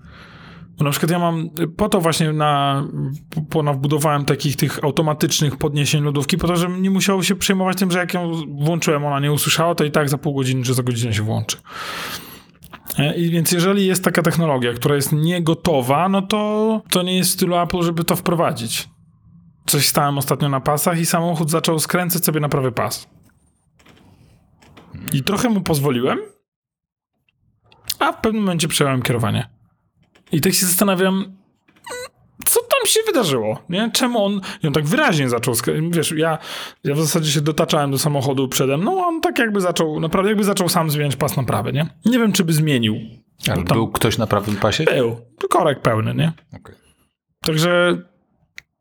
Na przykład ja mam, po to właśnie na, wbudowałem takich tych automatycznych podniesień lodówki, po to, żebym nie musiał się przejmować tym, że jak ją włączyłem, ona nie usłyszała, to i tak za pół godziny czy za godzinę się włączy. E, I więc jeżeli jest taka technologia, która jest niegotowa, no to to nie jest w stylu Apple, żeby to wprowadzić. Coś stałem ostatnio na pasach i samochód zaczął skręcać sobie na prawy pas. I trochę mu pozwoliłem, a w pewnym momencie przejąłem kierowanie. I tak się zastanawiam, co tam się wydarzyło, nie? Czemu on, on tak wyraźnie zaczął, wiesz, ja, ja w zasadzie się dotaczałem do samochodu przede mną, a on tak jakby zaczął, naprawdę jakby zaczął sam zmieniać pas na prawy, nie? Nie wiem, czy by zmienił. Ale był ktoś na prawym pasie? Był, korek pełny, nie? Okay. Także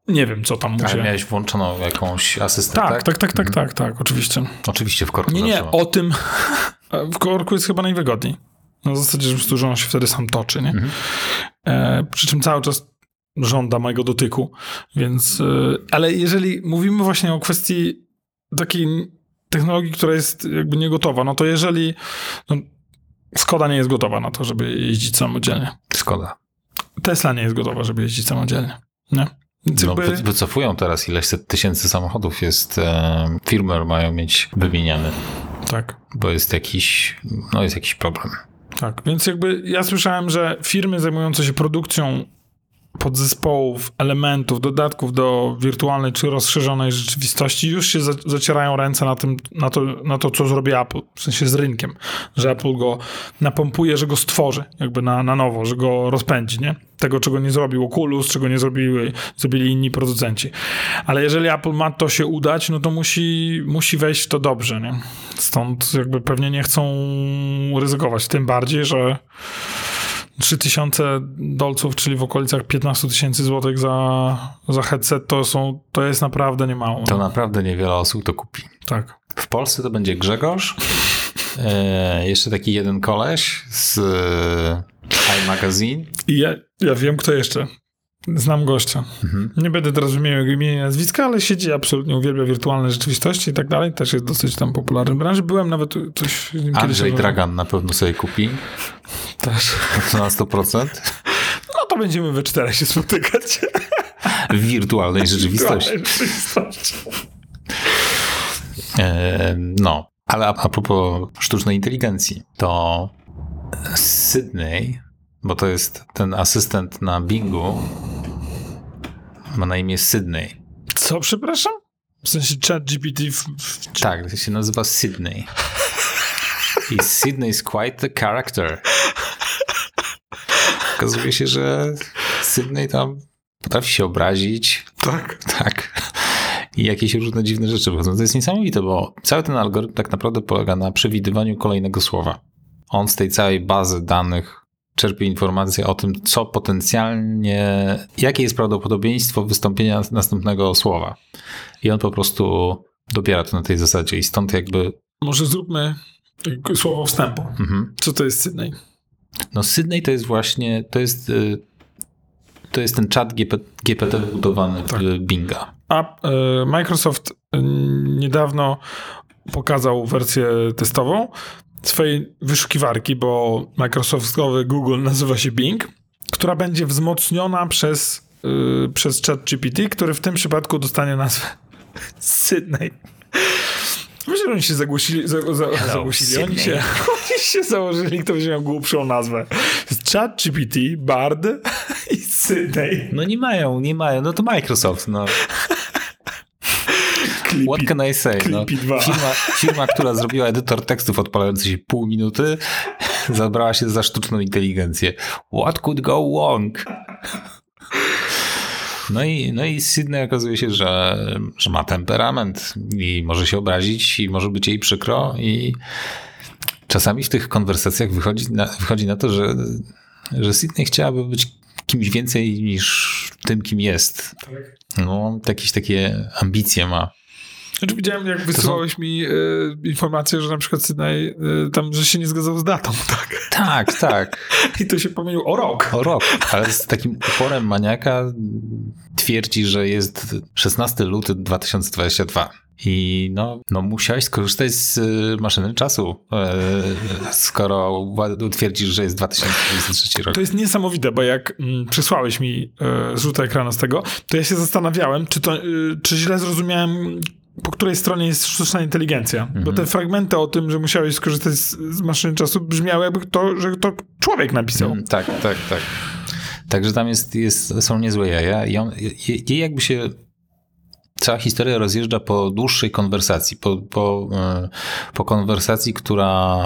nie wiem, co tam musi. Ale miałeś włączoną jakąś asystentę? Tak, tak, tak, tak, mhm. tak, tak, oczywiście. Oczywiście w korku Nie, nie, o tym w korku jest chyba najwygodniej. Na zasadzie, że po prostu, że on się wtedy sam toczy, nie? Mhm. E, przy czym cały czas żąda mojego dotyku, więc... E, ale jeżeli mówimy właśnie o kwestii takiej technologii, która jest jakby niegotowa, no to jeżeli... No, Skoda nie jest gotowa na to, żeby jeździć samodzielnie. Skoda. Tesla nie jest gotowa, żeby jeździć samodzielnie. Nie? No, wycofują teraz ileś set tysięcy samochodów jest, e, firmy mają mieć wymieniane. Tak. Bo jest jakiś, no jest jakiś problem. Tak, więc jakby ja słyszałem, że firmy zajmujące się produkcją podzespołów, elementów, dodatków do wirtualnej czy rozszerzonej rzeczywistości już się zacierają ręce na, tym, na, to, na to, co zrobi Apple, w sensie z rynkiem, że Apple go napompuje, że go stworzy jakby na, na nowo, że go rozpędzi, nie? Tego, czego nie zrobił Oculus, czego nie zrobiły, zrobili inni producenci. Ale jeżeli Apple ma to się udać, no to musi, musi wejść to dobrze, nie? Stąd jakby pewnie nie chcą ryzykować, tym bardziej, że 3000 dolców, czyli w okolicach 15 tysięcy złotych za, za headset, to, są, to jest naprawdę niemało. To naprawdę niewiele osób to kupi. Tak. W Polsce to będzie Grzegorz, e, jeszcze taki jeden koleś z iMagazine. I ja, ja wiem, kto jeszcze. Znam gościa. Mhm. Nie będę teraz wymieniał imienia i nazwiska, ale siedzi absolutnie, uwielbia wirtualne rzeczywistości i tak dalej. Też jest dosyć tam popularny w branży. Byłem nawet coś... Andrzej Dragan na pewno sobie kupi. Też. Na 100%. No to będziemy we czterech się spotykać. W wirtualnej rzeczywistości. rzeczywistości. E, no, ale a propos sztucznej inteligencji, to Sydney bo to jest ten asystent na Bingu, ma na imię Sydney. Co, przepraszam? W sensie chat GPT? W. Tak, to się nazywa Sydney. I Sydney is quite the character. Okazuje się, że Sydney tam potrafi się obrazić. Tak. Tak. I jakieś różne dziwne rzeczy wychodzą. To jest niesamowite, bo cały ten algorytm tak naprawdę polega na przewidywaniu kolejnego słowa. On z tej całej bazy danych czerpie informacje o tym, co potencjalnie, jakie jest prawdopodobieństwo wystąpienia następnego słowa. I on po prostu dobiera to na tej zasadzie i stąd jakby... Może zróbmy słowo wstępu. Mhm. Co to jest Sydney? No Sydney to jest właśnie, to jest, y, to jest ten czat GPT, GPT wbudowany tak. w Binga. A y, Microsoft y, niedawno pokazał wersję testową, swojej wyszukiwarki, bo Microsoftowy Google nazywa się Bing, która będzie wzmocniona przez, yy, przez ChatGPT, który w tym przypadku dostanie nazwę Sydney. Myślę, że oni się zagłosili, za, za, Hello, zagłosili. Oni się, oni się założyli, kto będzie miał głupszą nazwę. Jest ChatGPT, Bard i Sydney. No nie mają, nie mają. No to Microsoft, no. Clippy. What can I say? No, Clippy 2. firma, firma, która zrobiła edytor tekstów odpalający się pół minuty, zabrała się za sztuczną inteligencję. What could go wrong? No i, no i Sydney okazuje się, że, że ma temperament i może się obrazić i może być jej przykro i czasami w tych konwersacjach wychodzi na, wychodzi na to, że, że Sydney chciałaby być kimś więcej niż tym, kim jest. Tak. No, jakieś takie ambicje ma. Znaczy widziałem, jak wysyłałeś mi e, informację, że na przykład Sydney e, tam, że się nie zgadzał z datą, tak? Tak, tak. I to się pomylił o rok. O rok, ale z takim uporem maniaka twierdzi, że jest 16 luty 2022. I no, no musiałeś skorzystać z y, maszyny czasu, e, skoro twierdzisz, że jest 2023 rok. To jest niesamowite, bo jak mm, przysłałeś mi e, zrzut ekranu z tego, to ja się zastanawiałem, czy, to, y, czy źle zrozumiałem, po której stronie jest sztuczna inteligencja. Bo te fragmenty o tym, że musiałeś skorzystać z, z maszyny czasu, brzmiały jakby to, że to człowiek napisał. Mm, Tak, tak, tak. Także tam jest, jest, są niezłe jaja i on, jej jakby się cała historia rozjeżdża po dłuższej konwersacji, po, po, e, po konwersacji, która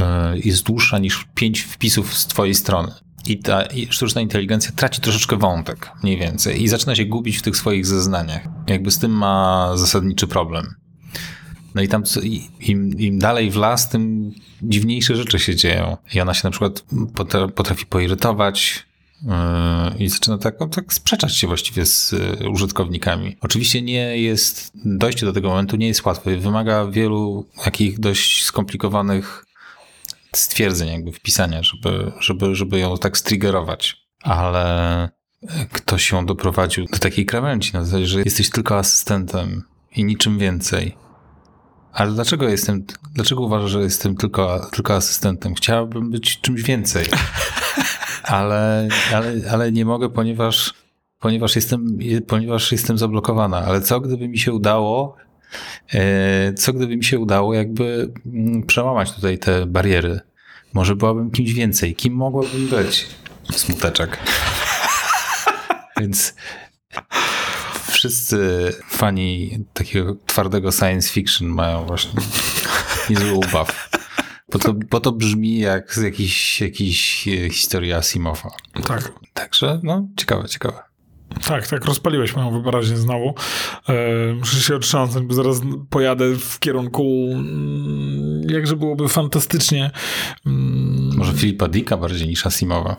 e, jest dłuższa niż pięć wpisów z twojej strony. I ta sztuczna inteligencja traci troszeczkę wątek, mniej więcej, i zaczyna się gubić w tych swoich zeznaniach. Jakby z tym ma zasadniczy problem. No i tam im, im dalej w las, tym dziwniejsze rzeczy się dzieją. I ona się na przykład potra- potrafi poirytować yy, i zaczyna tak, tak sprzeczać się właściwie z yy, użytkownikami. Oczywiście nie jest, dojście do tego momentu nie jest łatwe. Wymaga wielu takich dość skomplikowanych stwierdzeń, jakby wpisania, żeby, żeby, żeby ją tak striggerować. Ale ktoś ją doprowadził do takiej krawędzi, na zasadzie, że jesteś tylko asystentem i niczym więcej. Ale dlaczego jestem, dlaczego uważasz, że jestem tylko, tylko asystentem? Chciałbym być czymś więcej. Ale, ale, ale nie mogę, ponieważ, ponieważ, jestem, ponieważ jestem zablokowana. Ale co gdyby mi się udało, co gdyby mi się udało jakby mm, przełamać tutaj te bariery? Może byłabym kimś więcej. Kim mogłabym być? Smuteczek. Więc wszyscy fani takiego twardego science fiction mają właśnie niezły ubaw. Bo to, bo to brzmi jak z jakiejś, jakiejś e, historii Asimowa. Tak. Także, no, ciekawe, ciekawe. Tak, tak, rozpaliłeś moją wyobraźnię znowu. E, muszę się otrząsnąć, bo zaraz pojadę w kierunku, mm, jakże byłoby fantastycznie. Mm, Może Filipa Dicka bardziej niż Asimowa.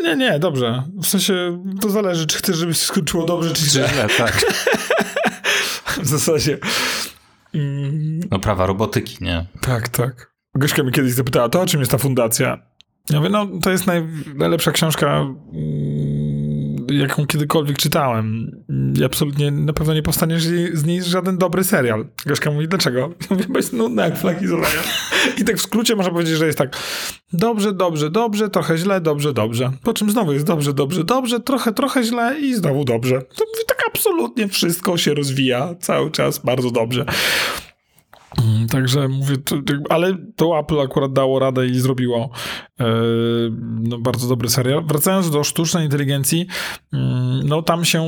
Nie, nie, nie, dobrze. W sensie to zależy, czy chcesz, żeby się skończyło dobrze, czy źle. Źle, tak. W zasadzie. Mm, No prawa robotyki, nie? tak, tak. Gośka mnie kiedyś zapytała, to o czym jest ta fundacja? Ja mówię, no to jest naj, najlepsza książka, jaką kiedykolwiek czytałem. I absolutnie na pewno nie powstanie z niej żaden dobry serial. Gośka mówi, dlaczego? Mówię, bo jest nudna jak flaki. I tak w skrócie można powiedzieć, że jest tak dobrze, dobrze, dobrze, trochę źle, dobrze, dobrze. Po czym znowu jest dobrze, dobrze, dobrze, trochę, trochę źle i znowu dobrze. To mówię, tak absolutnie wszystko się rozwija cały czas bardzo dobrze. Mm, Także mówię, ale to Apple akurat dało radę i zrobiło e, no, bardzo dobry serial. Wracając do sztucznej inteligencji, mm, no tam się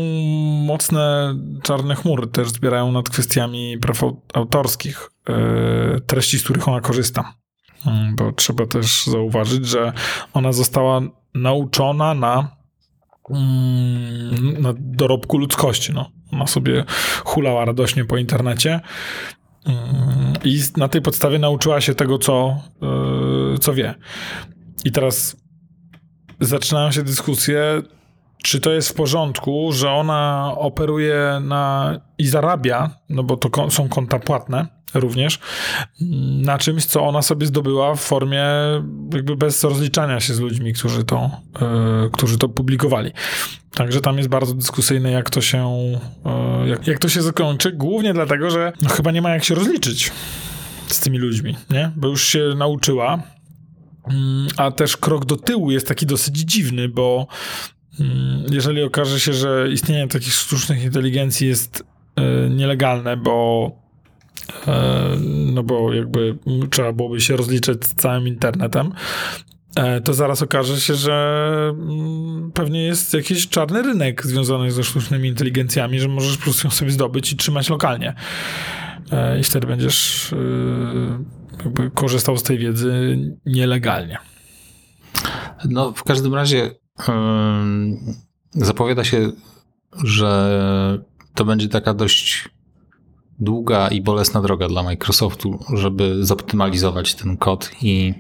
mocne czarne chmury też zbierają nad kwestiami praw au- autorskich, e, treści, z których ona korzysta. Mm, Bo trzeba też zauważyć, że ona została nauczona na, na dorobku ludzkości. No. Ona sobie hulała radośnie po internecie. I na tej podstawie nauczyła się tego, co, yy, co wie. I teraz zaczynają się dyskusje, czy to jest w porządku, że ona operuje na i zarabia, no bo to są konta płatne również, na czymś, co ona sobie zdobyła w formie jakby bez rozliczania się z ludźmi, którzy to, yy, którzy to publikowali. Także tam jest bardzo dyskusyjne, jak to się, e, jak, jak to się zakończy. Głównie dlatego, że no, chyba nie ma jak się rozliczyć z tymi ludźmi, nie? Bo już się nauczyła. Mm, A też krok do tyłu jest taki dosyć dziwny, bo jeżeli okaże się, że istnienie takich sztucznych inteligencji jest e, nielegalne, bo e, no bo jakby trzeba byłoby się rozliczyć z całym internetem, e, to zaraz okaże się, że mm, pewnie jest jakiś czarny rynek związany ze sztucznymi inteligencjami, że możesz po prostu ją sobie zdobyć i trzymać lokalnie. I wtedy będziesz korzystał z tej wiedzy nielegalnie. No, w każdym razie zapowiada się, że to będzie taka dość długa i bolesna droga dla Microsoftu, żeby zoptymalizować ten kod i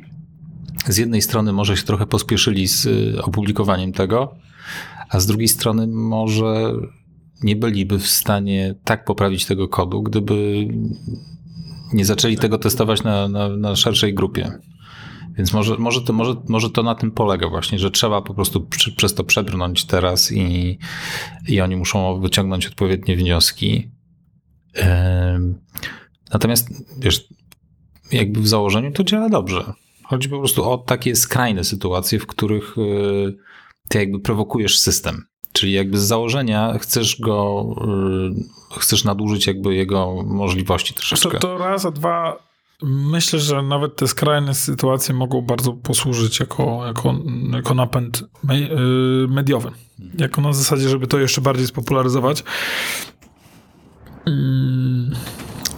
z jednej strony może się trochę pospieszyli z opublikowaniem tego, a z drugiej strony może nie byliby w stanie tak poprawić tego kodu, gdyby nie zaczęli tego testować na, na, na szerszej grupie. Więc może, może, to, może, może to na tym polega właśnie, że trzeba po prostu przy, przez to przebrnąć teraz i, i oni muszą wyciągnąć odpowiednie wnioski. Natomiast wiesz, jakby w założeniu to działa dobrze. Chodzi po prostu o takie skrajne sytuacje, w których e, ty jakby prowokujesz system. Czyli jakby z założenia chcesz go, e, chcesz nadużyć jakby jego możliwości troszeczkę. To, to raz, a dwa, Myślę, że nawet te skrajne sytuacje mogą bardzo posłużyć jako, jako, jako napęd y, mediowy. Jako na zasadzie, żeby to jeszcze bardziej spopularyzować. Mm,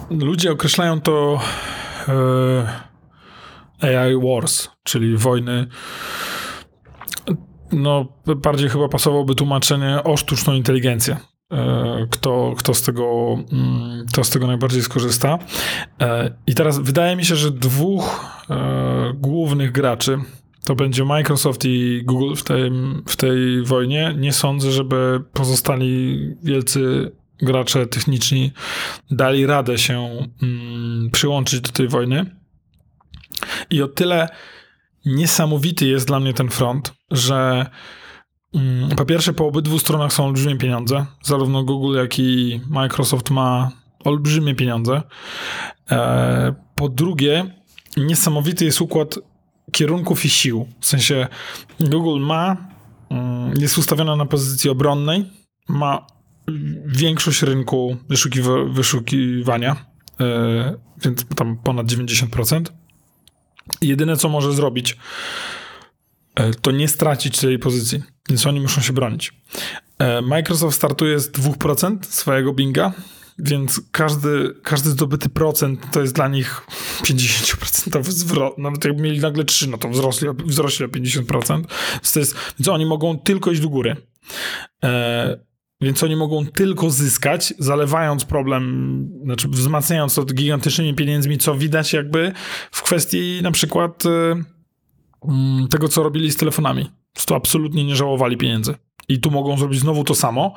ludzie określają to y, AI Wars, czyli wojny. No, bardziej chyba pasowałoby tłumaczenie o sztuczną inteligencję. E, kto, kto, z tego, mm, kto z tego najbardziej skorzysta. E, I teraz wydaje mi się, że dwóch e, głównych graczy to będzie Microsoft i Google w tej, w tej wojnie. Nie sądzę, żeby pozostali wielcy gracze techniczni dali radę się mm, przyłączyć do tej wojny. I o tyle niesamowity jest dla mnie ten front, że po pierwsze, po obydwu stronach są olbrzymie pieniądze. Zarówno Google, jak i Microsoft ma olbrzymie pieniądze. E, po drugie, niesamowity jest układ kierunków i sił. W sensie Google ma, mm, jest ustawiona na pozycji obronnej, ma większość rynku wyszukiwa wyszukiwania, e, więc tam ponad 90%. jedyne, co może zrobić, to nie stracić tej pozycji, więc oni muszą się bronić. E, Microsoft startuje z 2% swojego Binga, więc każdy, każdy zdobyty procent to jest dla nich 50% zwrot. Nawet jakby mieli nagle 3, no to wzrośli, wzrośli o 50%. Więc, to jest, więc oni mogą tylko iść do góry. E, więc oni mogą tylko zyskać, zalewając problem, znaczy wzmacniając to gigantycznymi pieniędzmi, co widać jakby w kwestii na przykład. E, tego, co robili z telefonami. To absolutnie nie żałowali pieniędzy. I tu mogą zrobić znowu to samo.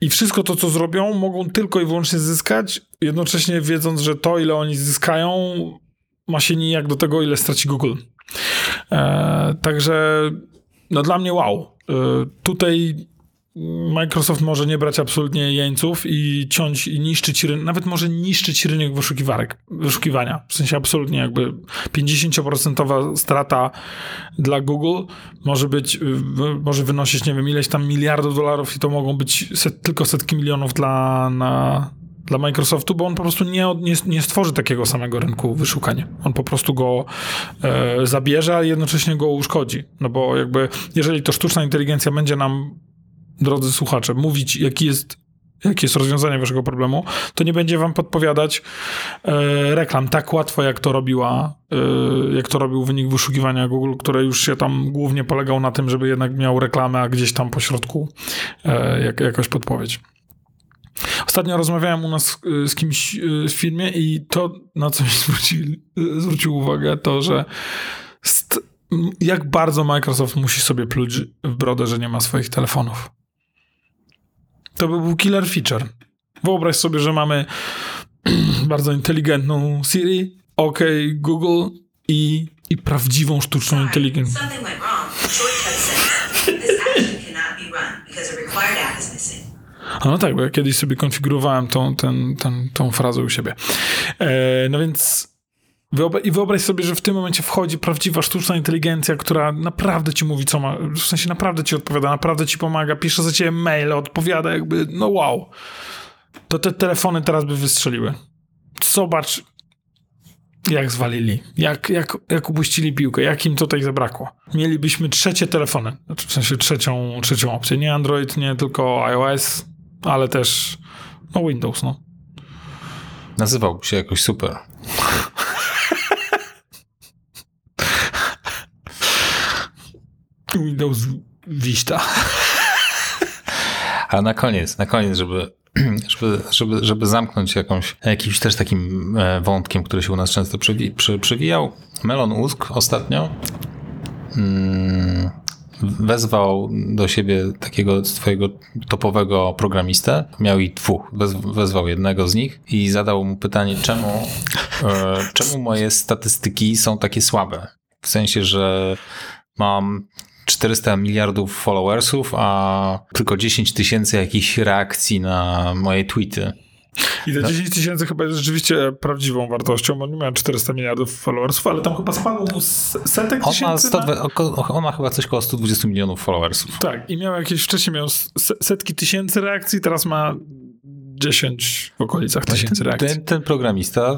I wszystko to, co zrobią, mogą tylko i wyłącznie zyskać, jednocześnie wiedząc, że to, ile oni zyskają, ma się nijak do tego, ile straci Google. E, także, no dla mnie wow. E, tutaj Microsoft może nie brać absolutnie jeńców i ciąć i niszczyć rynek, nawet może niszczyć rynek wyszukiwarek, wyszukiwania. W sensie absolutnie jakby 50% strata dla Google może być, może wynosić, nie wiem, ileś tam miliardów dolarów i to mogą być set, tylko setki milionów dla, na, dla Microsoftu, bo on po prostu nie, nie, nie stworzy takiego samego rynku wyszukania. On po prostu go e, zabierze, a jednocześnie go uszkodzi. No bo jakby, jeżeli to sztuczna inteligencja będzie nam drodzy słuchacze, mówić, jaki jest, jakie jest rozwiązanie waszego problemu, to nie będzie wam podpowiadać e, reklam tak łatwo, jak to robiła, e, jak to robił wynik wyszukiwania Google, które już się tam głównie polegał na tym, żeby jednak miał reklamę, a gdzieś tam po środku e, jak, jakaś podpowiedź. Ostatnio rozmawiałem u nas z kimś w filmie i to, na co mi zwrócił, zwrócił uwagę, to, że jak bardzo Microsoft musi sobie pluć w brodę, że nie ma swoich telefonów. To by był killer feature. Wyobraź sobie, że mamy bardzo inteligentną Siri, OK Google i, i prawdziwą sztuczną inteligencję. No tak, bo ja kiedyś sobie konfigurowałem tą, ten, ten, tą frazę u siebie. E, no więc i wyobraź sobie, że w tym momencie wchodzi prawdziwa sztuczna inteligencja, która naprawdę ci mówi, co ma, w sensie naprawdę ci odpowiada, naprawdę ci pomaga, pisze za ciebie maile, odpowiada jakby, no wow. To te telefony teraz by wystrzeliły. zobacz, jak zwalili, jak, jak, jak upuścili piłkę, jak im tutaj zabrakło. Mielibyśmy trzecie telefony, znaczy w sensie trzecią, trzecią opcję. Nie Android, nie tylko iOS, ale też no Windows, no. Nazywałby się jakoś super. Windows Vista. A na koniec, na koniec, żeby, żeby, żeby, żeby zamknąć jakąś, jakimś też takim e, wątkiem, który się u nas często przewi, przy, przewijał. Melon Usk ostatnio mm, wezwał do siebie takiego swojego topowego programistę. Miał i dwóch. Wez, wezwał jednego z nich i zadał mu pytanie, czemu, e, czemu moje statystyki są takie słabe. W sensie, że mam 400 miliardów followersów, a tylko 10 tysięcy jakichś reakcji na moje tweety. I te 10 tysięcy chyba jest rzeczywiście prawdziwą wartością, bo nie miał 400 miliardów followersów, ale tam chyba spadło setek On tysięcy. 100, na... on ma chyba coś koło 120 milionów followersów. Tak, i miał jakieś, wcześniej miał se- setki tysięcy reakcji, teraz ma 10 w okolicach tysięcy reakcji. Ten, ten programista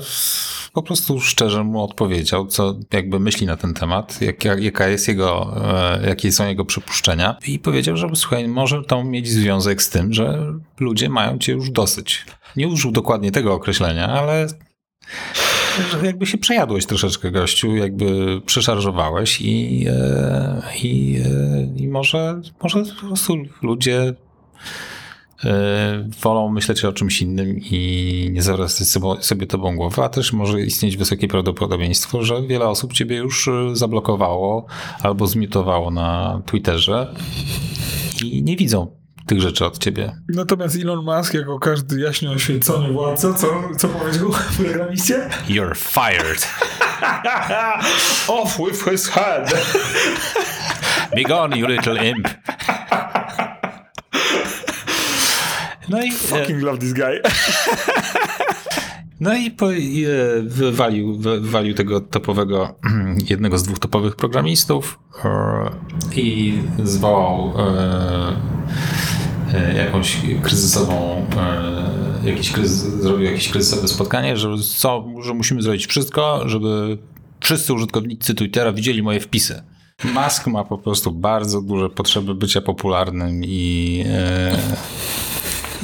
po prostu szczerze mu odpowiedział, co jakby myśli na ten temat, jak, jak, jaka jest jego, e, jakie są jego przypuszczenia i powiedział, że słuchaj, może to mieć związek z tym, że ludzie mają cię już dosyć. Nie użył dokładnie tego określenia, ale że jakby się przejadłeś troszeczkę gościu, jakby przeszarżowałeś i, e, i, e, i może, może po prostu ludzie wolą myśleć o czymś innym i nie zawracać sobie, tobą głowy, a też może istnieć wysokie prawdopodobieństwo, że wiele osób ciebie już e, zablokowało albo zmiutowało na Twitterze i nie widzą tych rzeczy od ciebie. Natomiast Elon Musk, jako każdy jaśnie oświecony władca, co, co powiedział w programiście? You're fired. Off with his head. Be gone, you little imp. No i, Fucking love this guy. no i, po, i e, wywalił, wywalił tego topowego, jednego z dwóch topowych programistów e, i zwołał e, e, jakąś kryzysową, e, jakiś kryzys, zrobił jakieś kryzysowe spotkanie, że, co, że musimy zrobić wszystko, żeby wszyscy użytkownicy Twittera widzieli moje wpisy. Musk ma po prostu bardzo duże potrzeby bycia popularnym i e,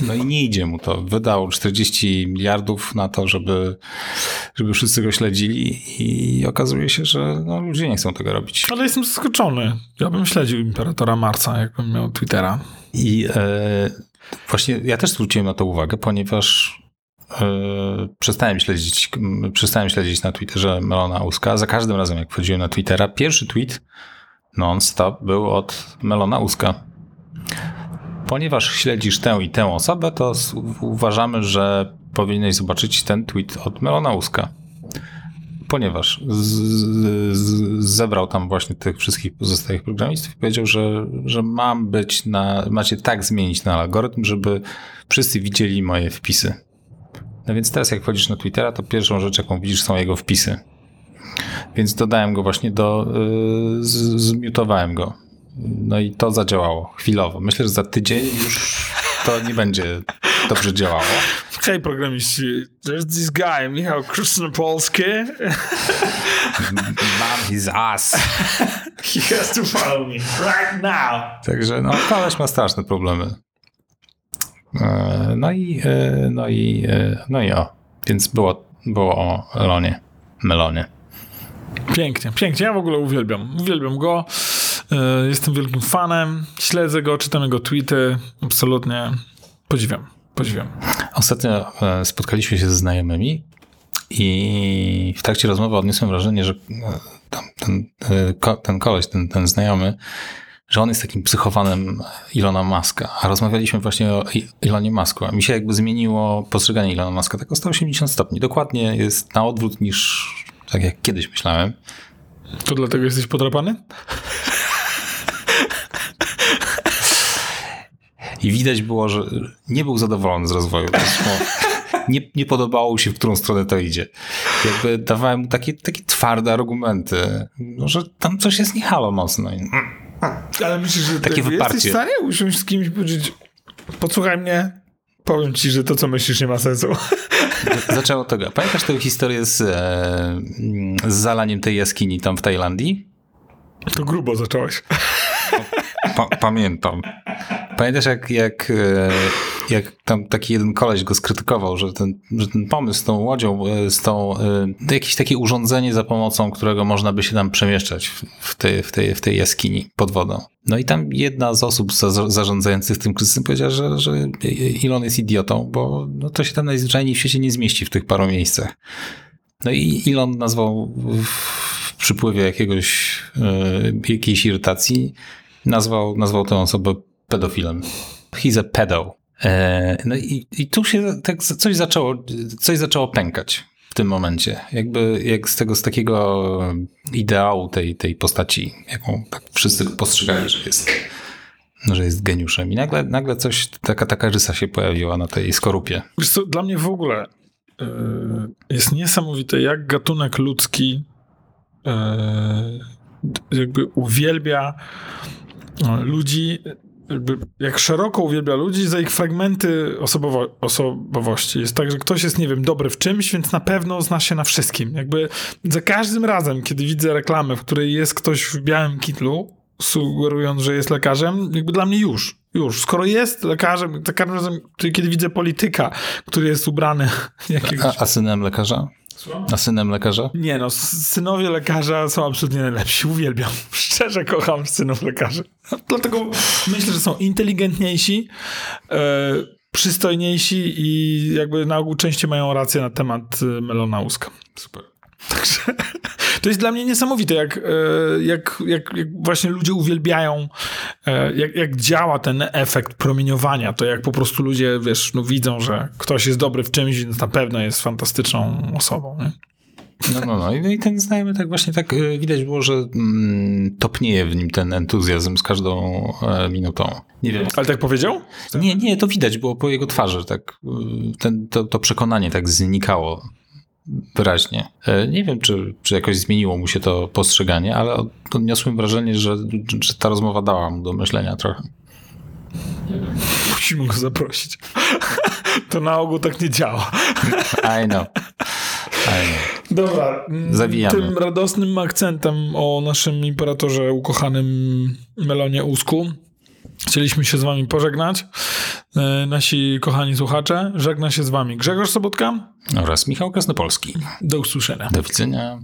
no i nie idzie mu to. Wydał 40 miliardów na to, żeby, żeby wszyscy go śledzili i okazuje się, że no, ludzie nie chcą tego robić. Ale jestem zaskoczony. Ja bym śledził Imperatora Marsa, jakbym miał Twittera. I e, właśnie ja też zwróciłem na to uwagę, ponieważ e, przestałem śledzić, przestałem śledzić na Twitterze Melona Uska. Za każdym razem, jak wchodziłem na Twittera, pierwszy tweet non-stop był od Melona Uska. Ponieważ śledzisz tę i tę osobę, to uważamy, że powinieneś zobaczyć ten tweet od Melona Uska. Ponieważ zebrał tam właśnie tych wszystkich pozostałych programistów i powiedział, że, że mam być na, macie tak zmienić na algorytm, żeby wszyscy widzieli moje wpisy. No więc teraz jak wchodzisz na Twittera, to pierwszą rzecz, jaką widzisz, są jego wpisy. Więc dodałem go właśnie do, yy, zmiutowałem go. No i to zadziałało chwilowo. Myślę, że za tydzień już to nie będzie dobrze działało. Hej programiści, there's this guy, Michał Krasnopolski. Mam his ass. He has to follow me right now. Także no, koleś ma straszne problemy. E, No i, e, no i, e, no i o. Więc było, było o Elonie, Melonie. Pięknie, pięknie. Ja w ogóle uwielbiam. Uwielbiam go. E, Jestem wielkim fanem. Śledzę go, czytam jego tweety. Absolutnie podziwiam. Podziwiam. Ostatnio e, spotkaliśmy się ze znajomymi i w trakcie rozmowy odniosłem wrażenie, że e, ten, ten koleś, ten, ten znajomy, że on jest takim psychowanem Ilona Maska. A rozmawialiśmy właśnie o Ilonie Masku. A mi się jakby zmieniło postrzeganie Ilona Maska tak o 180 stopni. Dokładnie jest na odwrót niż tak jak kiedyś myślałem. To dlatego jesteś podrapany? I widać było, że nie był zadowolony z rozwoju. Nie, nie podobało mu się, w którą stronę to idzie. Jakby dawałem mu takie, takie twarde argumenty, no, że tam coś jest nie halo mocno. Ale myślisz, że Takie jakby wyparcie. jesteś w stanie usiąść z kimś i powiedzieć posłuchaj mnie, powiem ci, że to, co myślisz, nie ma sensu. zaczęło tego. Pamiętasz tę historię z, e, z zalaniem tej jaskini tam w Tajlandii? To grubo zacząłeś. Pa, pamiętam. Pamiętasz, jak, jak, e, jak tam taki jeden koleś go skrytykował, że ten, że ten pomysł z tą łodzią, e, z tą, e, jakieś takie urządzenie, za pomocą którego można by się tam przemieszczać w tej, w tej, w tej jaskini pod wodą. No i tam jedna z osób za, zarządzających tym kryzysem powiedziała, że, że Elon jest idiotą, bo no to się tam najzwyczajniej w świecie nie zmieści w tych paru miejscach. No i Elon nazwał w przypływie jakiegoś, jakiejś irytacji nazwał, nazwał tę osobę pedofilem. He's a pedo. E, no i, i tu się tak coś zaczęło, coś zaczęło pękać w tym momencie. Jakby jak z tego, z takiego ideału tej, tej postaci, jaką tak wszyscy postrzegali, że jest, że jest geniuszem. I nagle, nagle coś, taka, taka rysa się pojawiła na tej skorupie. Wiesz co, dla mnie w ogóle yy, jest niesamowite, jak gatunek ludzki yy, jakby uwielbia ludzi, jak szeroko uwielbia ludzi za ich fragmenty osobowo osobowości. Jest tak, że ktoś jest, nie wiem, dobry w czymś, więc na pewno zna się na wszystkim. Jakby za każdym razem, kiedy widzę reklamę, w której jest ktoś w białym kitlu, sugerując, że jest lekarzem, jakby dla mnie już. Już. Skoro jest lekarzem, za każdym razem, kiedy widzę polityka, który jest ubrany jakiegoś... A, a synem lekarza? A synem lekarza? Nie no, synowie lekarza są absolutnie najlepsi. Uwielbiam. Szczerze kocham synów lekarzy. Dlatego myślę, że są inteligentniejsi, e, przystojniejsi i jakby na ogół częściej mają rację na temat e, melona łuska. Super. Także to jest dla mnie niesamowite, jak, e, jak, jak, jak właśnie ludzie uwielbiają, e, jak, jak działa ten efekt promieniowania. To jak po prostu ludzie, wiesz, no widzą, że ktoś jest dobry w czymś, więc na pewno jest fantastyczną osobą. Nie? No, no, no. I ten znajomy tak właśnie tak e, widać było, że mm, topnieje w nim ten entuzjazm z każdą e, minutą. Nie wiem. Ale tak powiedział? Nie, nie, to widać było po jego twarzy. Tak, ten, to, to przekonanie tak znikało wyraźnie. E, nie wiem, czy, czy jakoś zmieniło mu się to postrzeganie, ale odniosłem wrażenie, że, że ta rozmowa dała mu do myślenia trochę. Musimy go zaprosić. To na ogół tak nie działa. I know. I know. Dobra. Zawijamy. Tym radosnym akcentem o naszym imperatorze ukochanym Melonie Usku Chcieliśmy się z wami pożegnać. E, nasi kochani słuchacze, żegna się z wami Grzegorz Sobotka oraz Michał Krasnopolski. Do usłyszenia. Do widzenia.